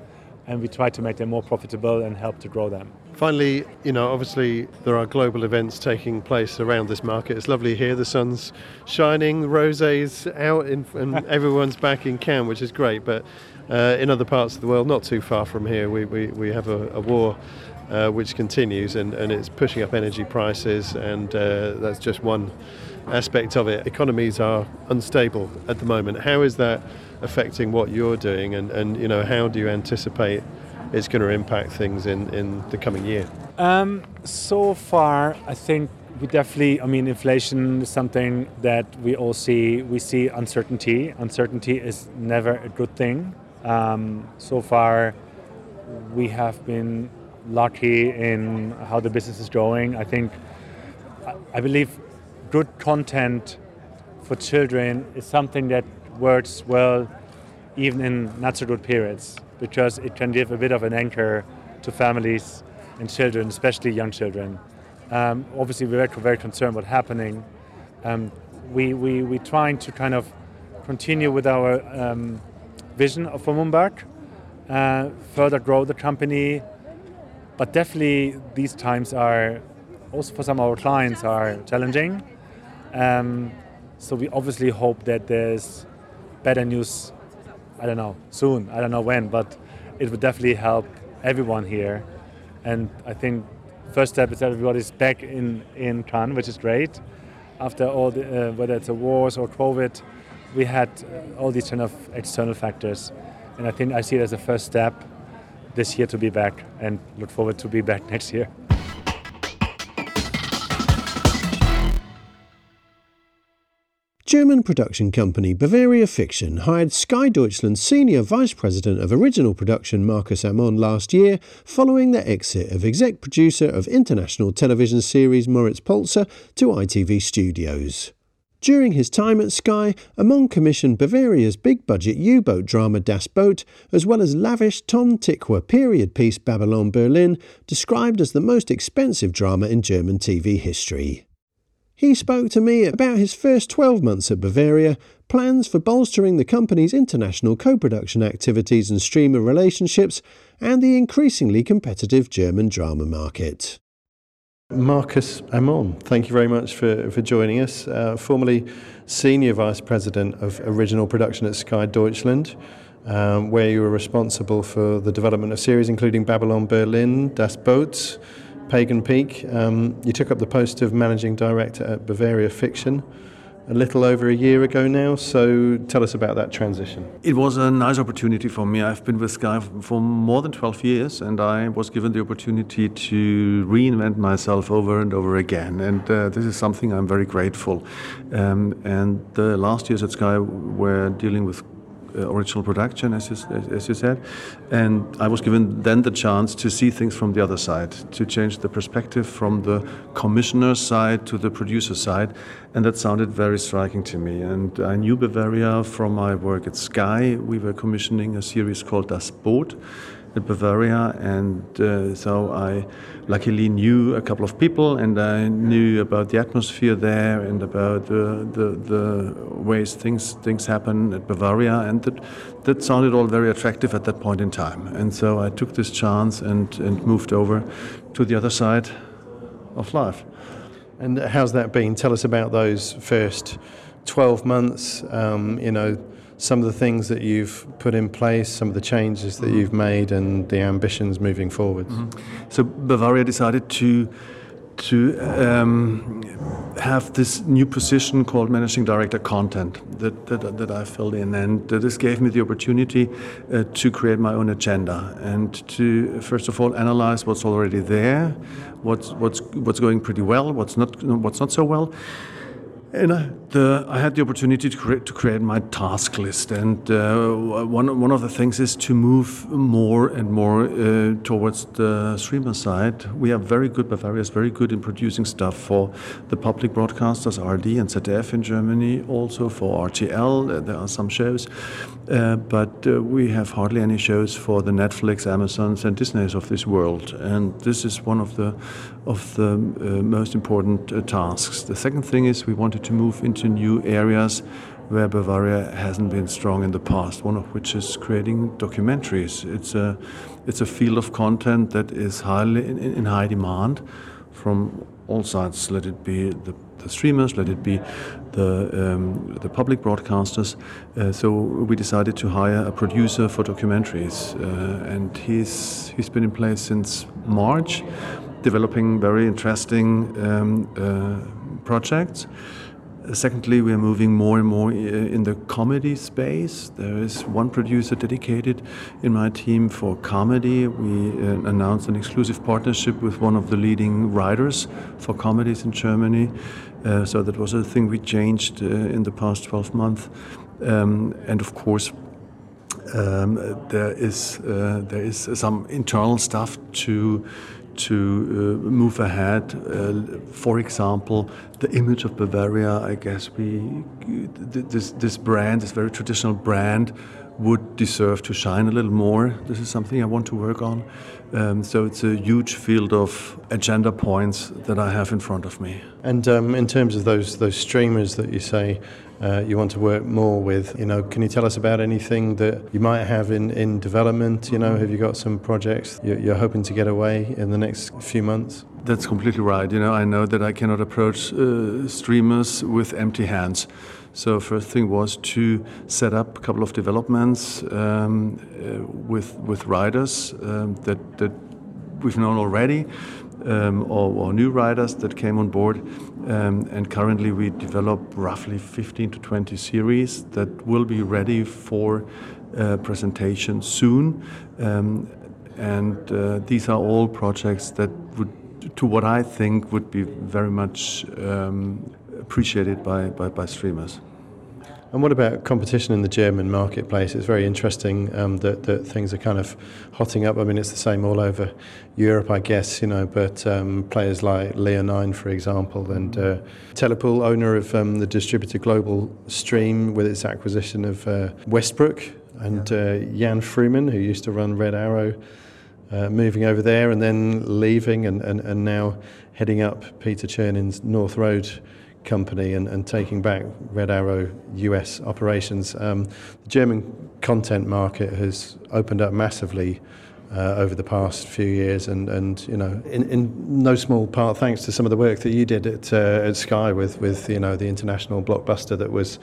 and we try to make them more profitable and help to grow them. Finally, you know, obviously there are global events taking place around this market. It's lovely here. The sun's shining, rosés out, in, and everyone's back in Cannes, which is great. But uh, in other parts of the world, not too far from here, we, we, we have a, a war uh, which continues and, and it's pushing up energy prices, and uh, that's just one aspect of it. Economies are unstable at the moment. How is that affecting what you're doing, and, and you know, how do you anticipate? it's going to impact things in, in the coming year? Um, so far, I think we definitely, I mean, inflation is something that we all see. We see uncertainty. Uncertainty is never a good thing. Um, so far, we have been lucky in how the business is going. I think, I believe, good content for children is something that works well even in not so good periods because it can give a bit of an anchor to families and children, especially young children. Um, obviously, we're very concerned what's happening. Um, we, we, we're trying to kind of continue with our um, vision of Moonbug, uh, further grow the company, but definitely these times are also for some of our clients are challenging. Um, so we obviously hope that there's better news I don't know, soon. I don't know when, but it would definitely help everyone here. And I think first step is that everybody's back in, in Cannes, which is great. After all, the, uh, whether it's a wars or COVID, we had uh, all these kind of external factors. And I think I see it as a first step this year to be back and look forward to be back next year. German production company Bavaria Fiction hired Sky Deutschland's senior vice president of original production Marcus Ammon last year following the exit of exec producer of international television series Moritz Polter to ITV Studios. During his time at Sky, Ammon commissioned Bavaria's big budget U boat drama Das Boot, as well as lavish Tom Tykwer period piece Babylon Berlin, described as the most expensive drama in German TV history. He spoke to me about his first 12 months at Bavaria, plans for bolstering the company's international co production activities and streamer relationships, and the increasingly competitive German drama market. Marcus Ammon, thank you very much for, for joining us. Uh, formerly Senior Vice President of Original Production at Sky Deutschland. um, where you were responsible for the development of series including Babylon Berlin, Das Boot, Pagan Peak. Um, you took up the post of managing director at Bavaria Fiction a little over a year ago now. So tell us about that transition. It was a nice opportunity for me. I've been with Sky for more than 12 years, and I was given the opportunity to reinvent myself over and over again. And uh, this is something I'm very grateful. Um, and the last years at Sky were dealing with Uh, original production, as you, as you said. And I was given then the chance to see things from the other side, to change the perspective from the commissioner's side to the producer side. And that sounded very striking to me. And I knew Bavaria from my work at Sky. We were commissioning a series called Das Boot at Bavaria, and uh, so I luckily knew a couple of people, and I knew about the atmosphere there and about the the, the ways things things happen at Bavaria, and that that sounded all very attractive at that point in time. And so I took this chance and and moved over to the other side of life. And how's that been? Tell us about those first 12 months. Um, you know some of the things that you've put in place, some of the changes that you've made, and the ambitions moving forward. Mm-hmm. So Bavaria decided to to um, have this new position called managing director content that, that, that I filled in, and this gave me the opportunity uh, to create my own agenda and to first of all analyze what's already there, what's what's what's going pretty well, what's not what's not so well and I, the, I, had the opportunity to create, to create my task list, and uh, one one of the things is to move more and more uh, towards the streamer side. We are very good. Bavaria is very good in producing stuff for the public broadcasters, ARD and ZDF in Germany, also for RTL. Uh, there are some shows, uh, but uh, we have hardly any shows for the Netflix, Amazons, and Disneys of this world. And this is one of the of the uh, most important tasks. The second thing is we wanted to move into new areas where Bavaria hasn't been strong in the past. One of which is creating documentaries. It's a it's a field of content that is highly in, in high demand from all sides. Let it be the, the streamers, let it be the um, the public broadcasters. Uh, so we decided to hire a producer for documentaries, uh, and he's he's been in place since March, developing very interesting um, uh, projects. Secondly, we are moving more and more uh, in the comedy space. There is one producer dedicated in my team for comedy. We uh, announced an exclusive partnership with one of the leading writers for comedies in Germany. Uh, so that was a thing we changed uh, in the past 12 months. Um, and of course, um, there is uh, there is some internal stuff to to uh, move ahead. Uh, for example, the image of Bavaria, I guess we this this brand, this very traditional brand, would deserve to shine a little more. This is something I want to work on. Um, so it's a huge field of agenda points that I have in front of me. And um, in terms of those those streamers that you say uh, you want to work more with. You know, can you tell us about anything that you might have in, in development? You know, have you got some projects you're, you're hoping to get away in the next few months? That's completely right. You know, I know that I cannot approach uh, streamers with empty hands. So first thing was to set up a couple of developments um, uh, with with writers um, that that we've known already, um, or, or, new riders that came on board. Um, and currently, we develop roughly 15 to 20 series that will be ready for uh, presentation soon. Um, and uh, these are all projects that would, to what I think, would be very much um, appreciated by, by, by streamers. And what about competition in the German marketplace? It's very interesting um, that, that things are kind of hotting up. I mean, it's the same all over Europe, I guess, you know, but um, players like Leonine, for example, and uh, Telepool, owner of um, the distributor Global Screen with its acquisition of uh, Westbrook, and yeah. uh, Jan Frouman, who used to run Red Arrow, uh, moving over there and then leaving and, and, and now heading up Peter Chernin's North Road company and, and taking back Red Arrow US operations. Um, the German content market has opened up massively uh, over the past few years, and, and you know, in, in no small part thanks to some of the work that you did at, uh, at Sky with, with you know the international blockbuster that was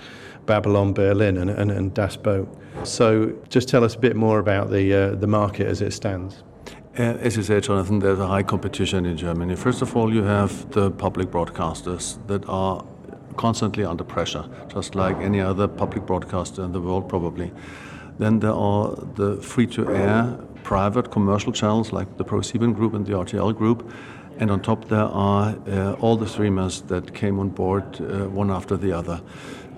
Babylon Berlin and, and, and Das Boot. So, just tell us a bit more about the uh, the market as it stands. Uh, as you say, Jonathan, there's a high competition in Germany. First of all, you have the public broadcasters that are constantly under pressure, just like any other public broadcaster in the world, probably. Then there are the free to air private commercial channels like the ProSieben Group and the RTL Group. And on top, there are uh, all the streamers that came on board uh, one after the other.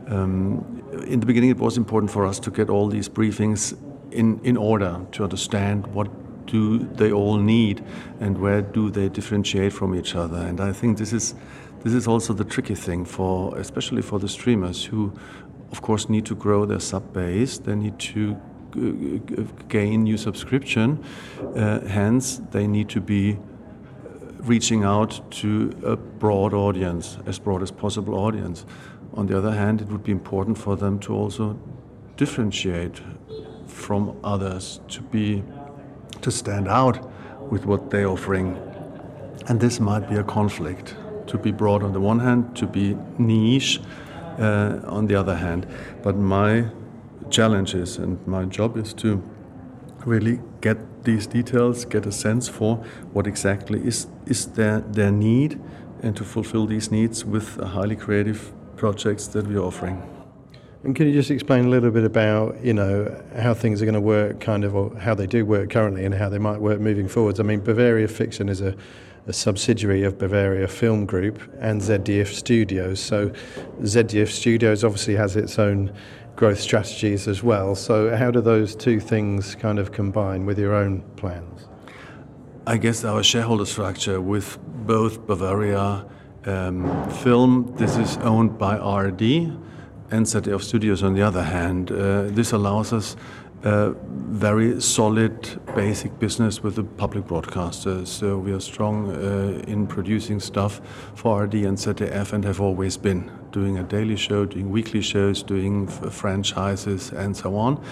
Um, in the beginning, it was important for us to get all these briefings in, in order to understand what do they all need and where do they differentiate from each other. And I think this is this is also the tricky thing for, especially for the streamers who, of course, need to grow their sub base. They need to gain new subscription. Uh, hence, they need to be uh, reaching out to a broad audience, as broad as possible audience. On the other hand, it would be important for them to also differentiate from others, to be to stand out with what they're offering. And this might be a conflict to be broad on the one hand, to be niche uh, on the other hand. But my challenge is, and my job is to really get these details, get a sense for what exactly is, is their, their need, and to fulfill these needs with highly creative projects that we're offering. And can you just explain a little bit about, you know, how things are going to work, kind of, or how they do work currently, and how they might work moving forwards? I mean, Bavaria Fiction is a a subsidiary of Bavaria Film Group and ZDF Studios. So ZDF Studios obviously has its own growth strategies as well. So how do those two things kind of combine with your own plans? I guess our shareholder structure with both Bavaria um, Film, this is owned by ARD, and Studios on the other hand. Uh, this allows us a very solid basic business with the public broadcasters. So we are strong uh, in producing stuff for ARD and ZDF and have always been doing a daily show, doing weekly shows, doing franchises and so on.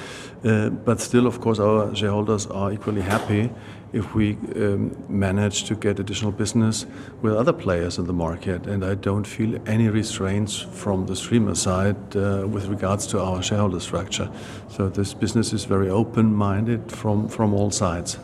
Uh, but still, of course, our shareholders are equally happy if we um, manage to get additional business with other players in the market. And I don't feel any restraints from the streamer side uh, with regards to our shareholder structure. So this business is very open-minded from, from all sides.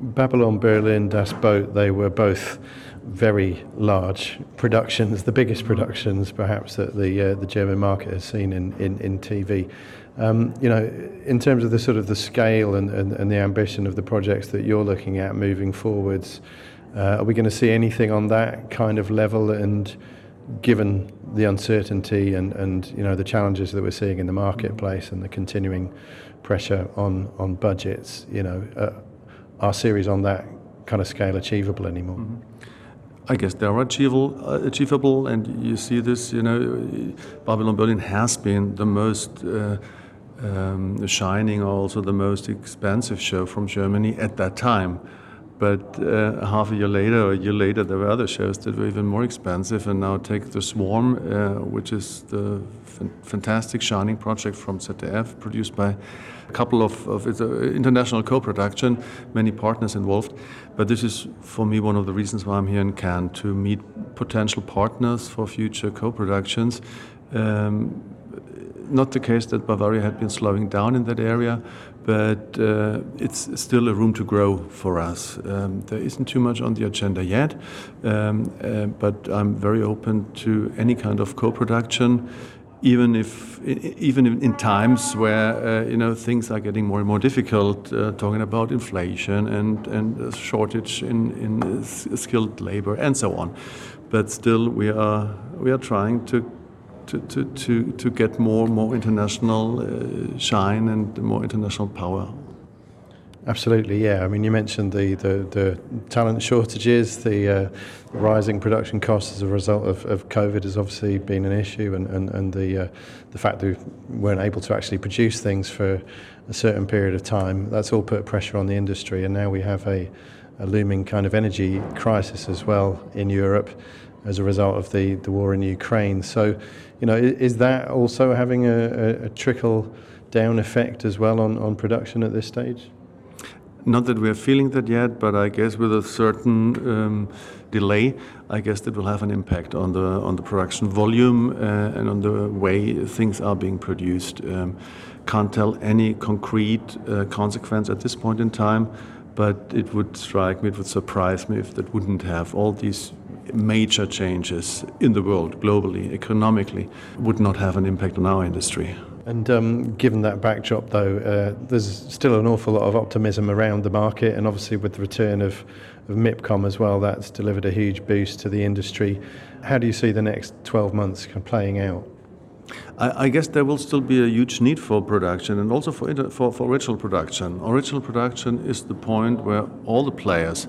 Babylon Berlin, Das Boot, they were both very large productions, the biggest productions perhaps that the uh, the German market has seen in, in, in TV. Um, you know, in terms of the sort of the scale and, and, and, the ambition of the projects that you're looking at moving forwards, uh, are we going to see anything on that kind of level? And given the uncertainty and, and you know the challenges that we're seeing in the marketplace and the continuing pressure on on budgets, you know, uh, are series on that kind of scale achievable anymore? Mm-hmm. I guess they are achievable, uh, achievable, and you see this. You know, Babylon Berlin has been the most uh, um, shining, also the most expensive show from Germany at that time. But uh, half a year later or a year later, there were other shows that were even more expensive. And now take The Swarm, uh, which is the fantastic Shining project from ZDF, produced by a couple of, of it's an international co-production, many partners involved. But this is, for me, one of the reasons why I'm here in Cannes, to meet potential partners for future co-productions. Um, not the case that Bavaria had been slowing down in that area, but uh, it's still a room to grow for us. Um, there isn't too much on the agenda yet, um, uh, but I'm very open to any kind of co-production, even if even in times where uh, you know things are getting more and more difficult. Uh, talking about inflation and and shortage in in skilled labor and so on, but still we are we are trying to to, to, to, to get more more international uh, shine and more international power. Absolutely, yeah. I mean, you mentioned the, the, the talent shortages, the uh, rising production costs as a result of, of COVID has obviously been an issue, and, and, and the, uh, the fact that we weren't able to actually produce things for a certain period of time, that's all put pressure on the industry. And now we have a, a looming kind of energy crisis as well in Europe as a result of the, the war in Ukraine. So, you know, is that also having a, a, a trickle down effect as well on, on production at this stage? not that we're feeling that yet, but I guess with a certain um, delay, I guess that will have an impact on the on the production volume uh, and on the way things are being produced. Um, can't tell any concrete uh, consequence at this point in time, but it would strike me, it would surprise me if that wouldn't have all these major changes in the world, globally, economically, would not have an impact on our industry. And um, given that backdrop, though, uh, there's still an awful lot of optimism around the market, and obviously with the return of, of MIPCOM as well, that's delivered a huge boost to the industry. How do you see the next 12 months playing out? I, I, guess there will still be a huge need for production and also for, for, for original production. Original production is the point where all the players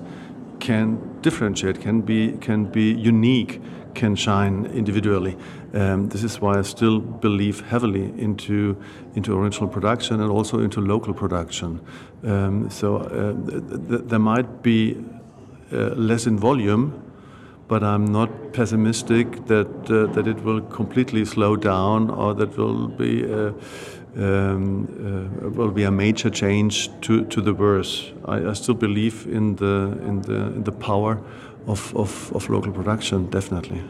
can differentiate, can be, can be unique, can shine individually. Um, this is why I still believe heavily into into original production and also into local production. Um, so uh, th- th- there might be uh, less in volume, but I'm not pessimistic that uh, that it will completely slow down or that will be. Uh, um, uh, will be a major change to, to the worse. I, I still believe in the in the in the power of, of, of local production, definitely.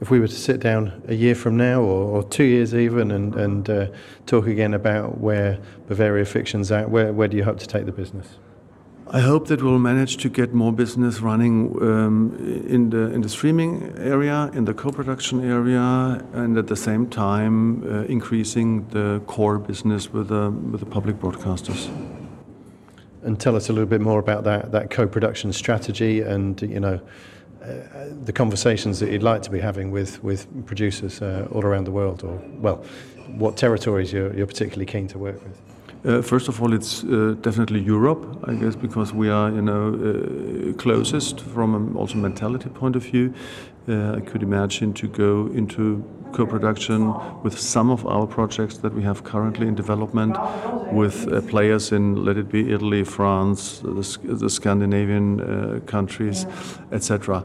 If we were to sit down a year from now, or, or two years even, and, and uh, talk again about where Bavaria Fiction's at, where, where do you hope to take the business? I hope that we'll manage to get more business running um, in the in the streaming area, in the co-production area, and at the same time uh, increasing the core business with the with the public broadcasters. And tell us a little bit more about that that co-production strategy and you know uh, the conversations that you'd like to be having with with producers uh, all around the world or well what territories you're, you're particularly keen to work with uh, first of all, it's uh, definitely Europe, I guess, because we are, you know, uh, closest from an also mentality point of view. Uh, I could imagine to go into co-production with some of our projects that we have currently in development with uh, players in, let it be Italy, France, the, the Scandinavian uh, countries, etc.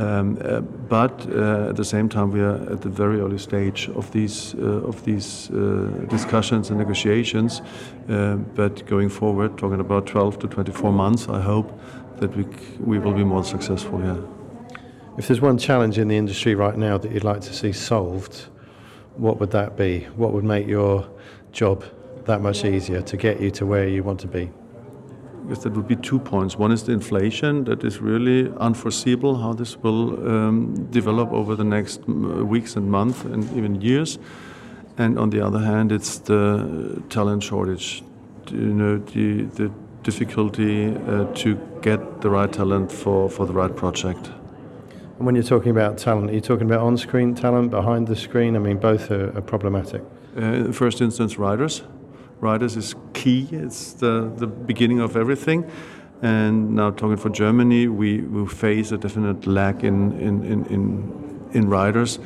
Um, uh, but uh, at the same time, we are at the very early stage of these uh, of these uh, discussions and negotiations. Uh, but going forward, talking about 12 to 24 months, I hope that we we will be more successful. here. If there's one challenge in the industry right now that you'd like to see solved, what would that be? What would make your job that much easier to get you to where you want to be? That would be two points. One is the inflation that is really unforeseeable how this will um, develop over the next weeks and months and even years. And on the other hand, it's the talent shortage. You know, the, the difficulty uh, to get the right talent for, for the right project. And when you're talking about talent, are you talking about on-screen talent, behind the screen? I mean, both are, are problematic. Uh, first instance, writers. Writers is key. It's the, the beginning of everything. And now talking for Germany, we, we face a definite lack in, in, in, in, in writers.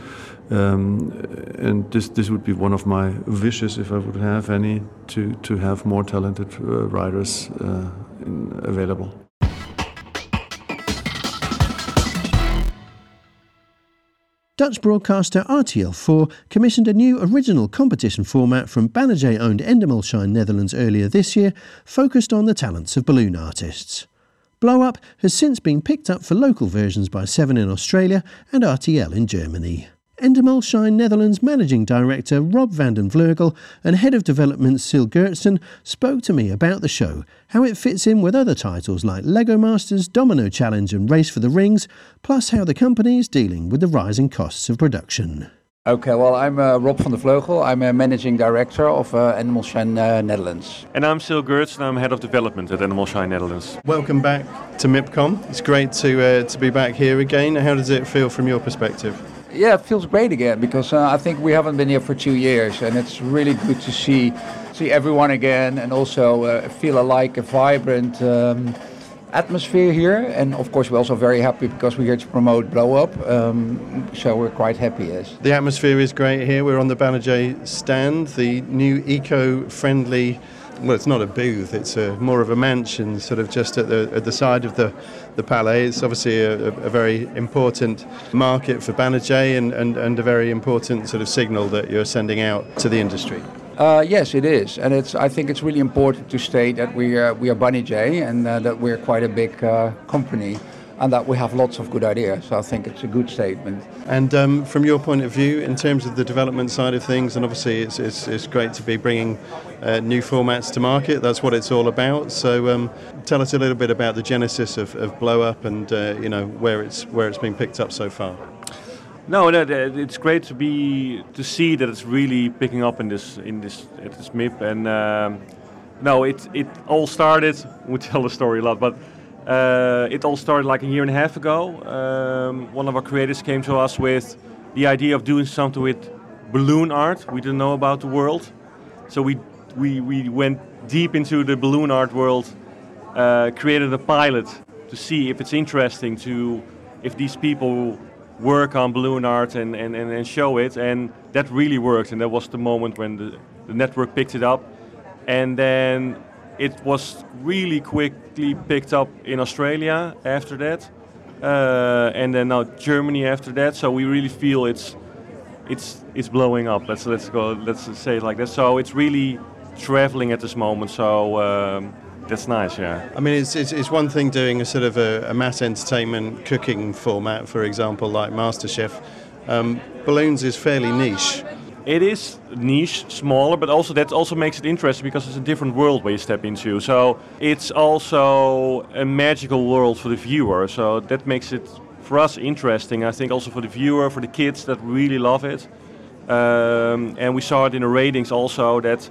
Um, and this, this would be one of my wishes, if I would have any, to, to have more talented uh, writers uh, in, available. Dutch broadcaster RTL4 commissioned a new original competition format from Banijay owned Endemol Shine Netherlands earlier this year, focused on the talents of balloon artists. Blow Up has since been picked up for local versions by Seven in Australia and RTL in Germany. Endemol Shine Netherlands Managing Director Rob van den Vleugel and Head of Development Sil Gertsen spoke to me about the show, how it fits in with other titles like Lego Masters, Domino Challenge and Race for the Rings, plus how the company is dealing with the rising costs of production. Okay, well, I'm uh, Rob van der Vleugel. I'm a managing director of uh, Endemol Shine uh, Netherlands. And I'm Sil Gertsen. I'm head of development at Endemol Shine Netherlands. Welcome back to MIPCOM. It's great to uh, to be back here again. How does it feel from your perspective? Yeah, it feels great again because uh, I think we haven't been here for two years, and it's really good to see see everyone again, and also uh, feel like a vibrant um, atmosphere here. And of course, we're also very happy because we're here to promote Blow Up, um, so we're quite happy. Yes, the atmosphere is great here. We're on the Banijay stand, the new eco-friendly well, it's not a booth. It's a, more of a mansion, sort of just at the at the side of the the Palais. It's obviously a, a very important market for Banijay and, and, and a very important sort of signal that you're sending out to the industry. Uh, yes, it is, and it's. I think it's really important to state that we are we are Banijay and uh, that we're quite a big uh, company, and that we have lots of good ideas. So I think it's a good statement. And um, from your point of view, in terms of the development side of things, and obviously it's it's, it's great to be bringing uh, new formats to market. That's what it's all about. So um, tell us a little bit about the genesis of, of Blow Up and uh, you know where it's where it's been picked up so far. No, no, it's great to be to see that it's really picking up in this in this at this MIP. And um, no, it it all started. We tell the story a lot, but uh, it all started like a year and a half ago. Um, one of our creators came to us with the idea of doing something with balloon art. We didn't know about the world, so we we we went deep into the balloon art world. Uh, created a pilot to see if it's interesting to if these people work on balloon art and, and, and, and, show it. And that really worked. And that was the moment when the, the network picked it up. And then it was really quickly picked up in Australia after that. Uh, and then now Germany after that. So we really feel it's it's it's blowing up. Let's let's go. Let's say it like that. So it's really traveling at this moment. So um, that's nice, yeah. I mean, it's, it's, it's one thing doing a sort of a, a mass entertainment cooking format, for example, like MasterChef. Um, balloons is fairly niche. It is niche, smaller, but also that also makes it interesting because it's a different world where you step into. So it's also a magical world for the viewer. So that makes it for us interesting. I think also for the viewer, for the kids that really love it. Um, and we saw it in the ratings also that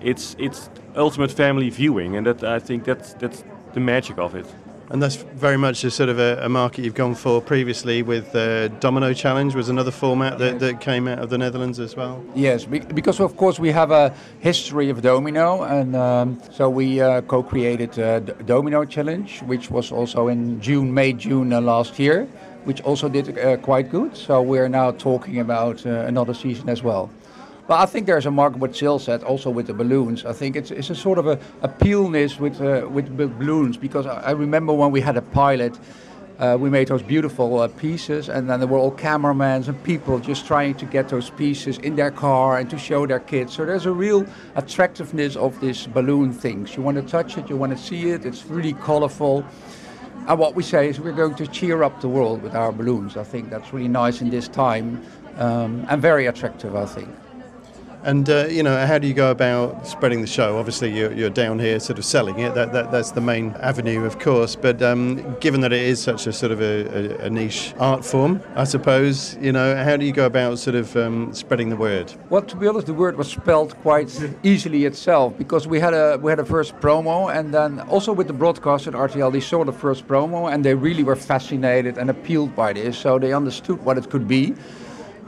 it's it's ultimate family viewing, and that I think that's that's the magic of it. And that's very much a sort of a, a market you've gone for previously with uh, Domino Challenge was another format that, that came out of the Netherlands as well. Yes, because of course we have a history of Domino, and um, so we uh, co-created uh, Domino Challenge, which was also in June, May, June uh, last year, which also did uh, quite good. So we're now talking about another season as well. But I think there's a market what Sil said also with the balloons. I think it's, it's a sort of a appealness with, uh, with balloons because I remember when we had a pilot, uh, we made those beautiful uh, pieces, and then there were all cameramen and people just trying to get those pieces in their car and to show their kids. So there's a real attractiveness of these balloon things. You want to touch it, you want to see it. It's really colorful. And what we say is we're going to cheer up the world with our balloons. I think that's really nice in this time um, and very attractive. I think. And uh, you know, how do you go about spreading the show? Obviously, you're, you're down here, sort of selling it. That, that that's the main avenue, of course. But um, given that it is such a sort of a, a, a, niche art form, I suppose, you know, how do you go about sort of um, spreading the word? Well, to be honest, the word was spelled quite easily itself because we had a we had a first promo, and then also with the broadcast at RTL, they saw the first promo, and they really were fascinated and appealed by this, so they understood what it could be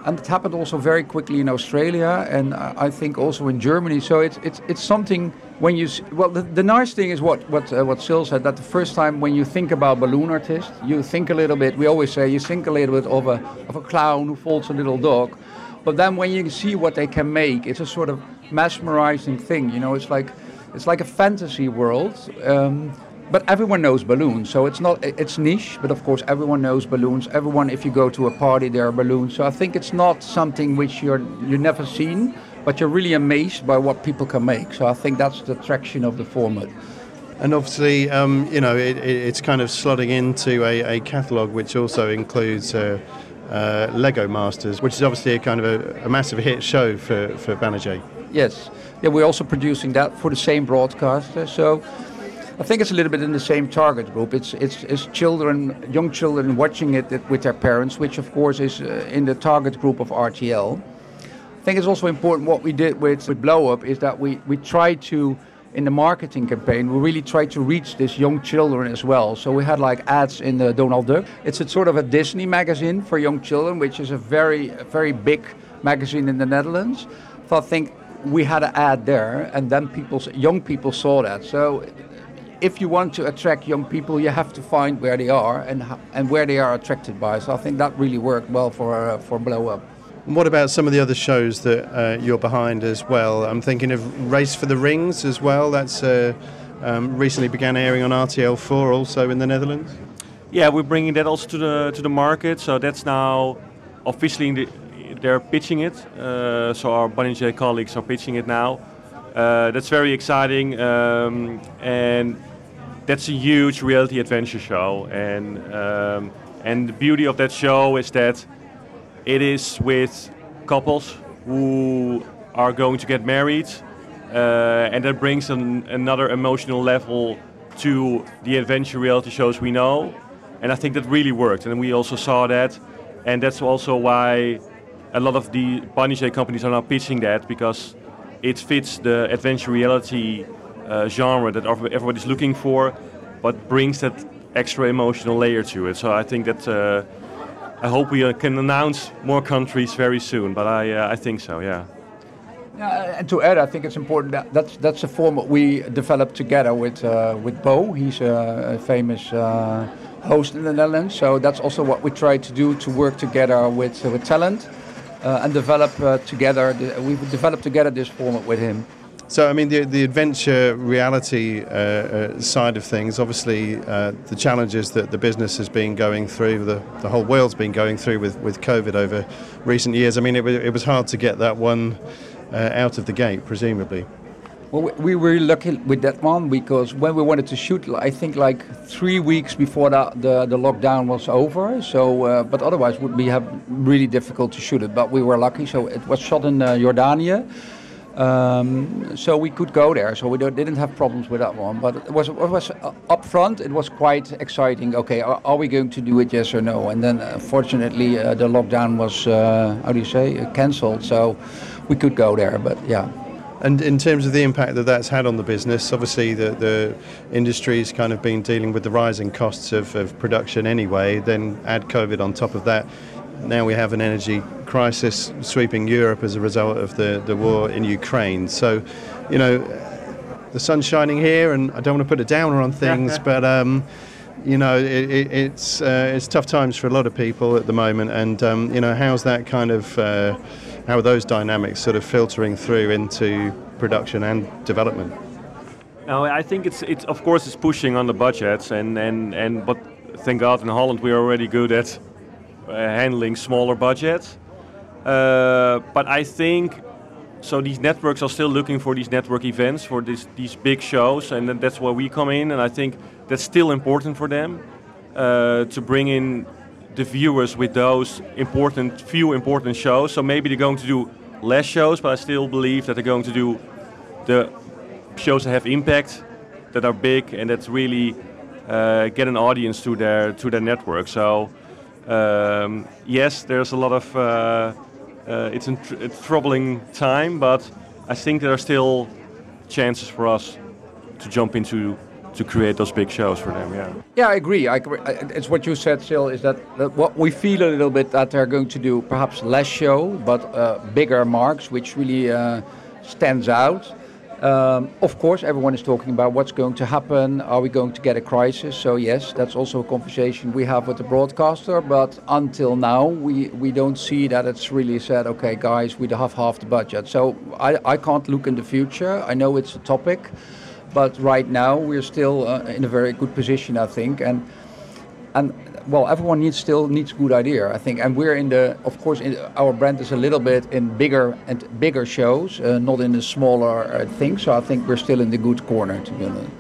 and it happened also very quickly in Australia and I think also in Germany. So it's it's it's something when you well the, the nice thing is what what uh, what Sil said that the first time when you think about balloon artist, you think a little bit. We always say you think a little bit of a of a clown who folds a little dog, but then when you see what they can make, it's a sort of mesmerizing thing. You know, it's like it's like a fantasy world. Um, but everyone knows balloons, so it's not it's niche. But of course, everyone knows balloons. Everyone, if you go to a party, there are balloons. So I think it's not something which you're you never seen, but you're really amazed by what people can make. So I think that's the attraction of the format. And obviously, um, you know, it, it's kind of slotting into a, a catalogue which also includes. Uh, uh, Lego Masters, which is obviously a kind of a, a massive hit show for, for Banijay. Yes, yeah, we're also producing that for the same broadcaster. So I think it's a little bit in the same target group. It's it's, it's children, young children watching it with their parents, which of course is uh, in the target group of RTL. I think it's also important what we did with, with Blow Up is that we, we tried to, in the marketing campaign, we really tried to reach this young children as well. So we had like ads in the Donald Duck. It's a sort of a Disney magazine for young children, which is a very, very big magazine in the Netherlands. So I think we had an ad there, and then people, young people saw that. So if you want to attract young people, you have to find where they are and and where they are attracted by. So I think that really worked well for uh, for Blow Up. And what about some of the other shows that uh, you're behind as well? I'm thinking of Race for the Rings as well. That's uh, um, recently began airing on RTL4, also in the Netherlands. Yeah, we're bringing that also to the to the market. So that's now officially the they're pitching it. Uh, so our Banijay colleagues are pitching it now. Uh, that's very exciting, um, and that's a huge reality adventure show. And um, and the beauty of that show is that it is with couples who are going to get married, uh, and that brings an, another emotional level to the adventure reality shows we know. And I think that really worked, and we also saw that, and that's also why a lot of the Banijay companies are now pitching that because it fits the adventure reality uh, genre that everybody's looking for, but brings that extra emotional layer to it. So I think that uh, I hope we uh, can announce more countries very soon. But I uh, I think so, yeah. Yeah, and to add, I think it's important that that's that's a format we developed together with uh, with Bo. He's a, famous uh, host in the Netherlands, so that's also what we try to do to work together with with talent uh, and develop together. We've developed together this format with him. So, I mean, the, the adventure reality uh, uh, side of things, obviously, uh, the challenges that the business has been going through, the, the whole world's been going through with, with COVID over recent years. I mean, it, it was hard to get that one uh, out of the gate, presumably. Well, we were lucky with that one because when we wanted to shoot, I think like three weeks before that, the, the lockdown was over. So, uh, but otherwise, would be have really difficult to shoot it. But we were lucky. So it was shot in uh, Jordania. Um, so we could go there. So we didn't have problems with that one. But it was, it was uh, up front. It was quite exciting. Okay, are, are, we going to do it? Yes or no? And then, uh, fortunately, uh, the lockdown was uh, how do you say uh, cancelled. So we could go there. But yeah. And in terms of the impact that that's had on the business, obviously the, the industry's kind of been dealing with the rising costs of, of production anyway. Then add COVID on top of that now we have an energy crisis sweeping Europe as a result of the, the war in Ukraine. So, you know, the sun's shining here, and I don't want to put a downer on things, but um, you know, it, it, it's uh, it's tough times for a lot of people at the moment. And um, you know, how's that kind of uh, how are those dynamics sort of filtering through into production and development? No, I think it's it's of course it's pushing on the budgets, and and and but thank God in Holland we're already good at uh, handling smaller budgets. Uh, but I think so these networks are still looking for these network events for this, these big shows and that's where we come in and i think that's still important for them uh, to bring in the viewers with those important few important shows so maybe they're going to do less shows but i still believe that they're going to do the shows that have impact that are big and that really uh, get an audience to their to their network so um, yes, there's a lot of. Uh, uh, it's a, tr- a troubling time, but I think there are still chances for us to jump into to create those big shows for them. Yeah. Yeah, I agree. I, it's what you said, Sil. Is that, that, what we feel a little bit that they're going to do perhaps less show, but uh, bigger marks, which really uh, stands out. Um, of course, everyone is talking about what's going to happen. Are we going to get a crisis? So yes, that's also a conversation we have with the broadcaster. But until now, we, we don't see that it's really said, okay, guys, we have half the budget. So I, I can't look in the future. I know it's a topic, but right now we're still uh, in a very good position, I think. And and well, everyone needs still needs a good idea, I think, and we're in the, of course, in, our brand is a little bit in bigger and bigger shows, uh, not in the smaller uh, things. So I think we're still in the good corner, to be honest.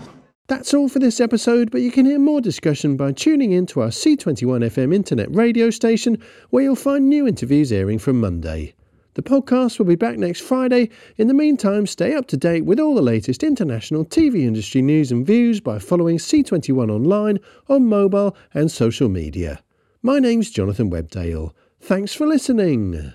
That's all for this episode, but you can hear more discussion by tuning in to our C21 FM internet radio station, where you'll find new interviews airing from Monday. The podcast will be back next Friday. In the meantime, stay up to date with all the latest international TV industry news and views by following C21 online, on mobile, and social media. My name's Jonathan Webdale. Thanks for listening.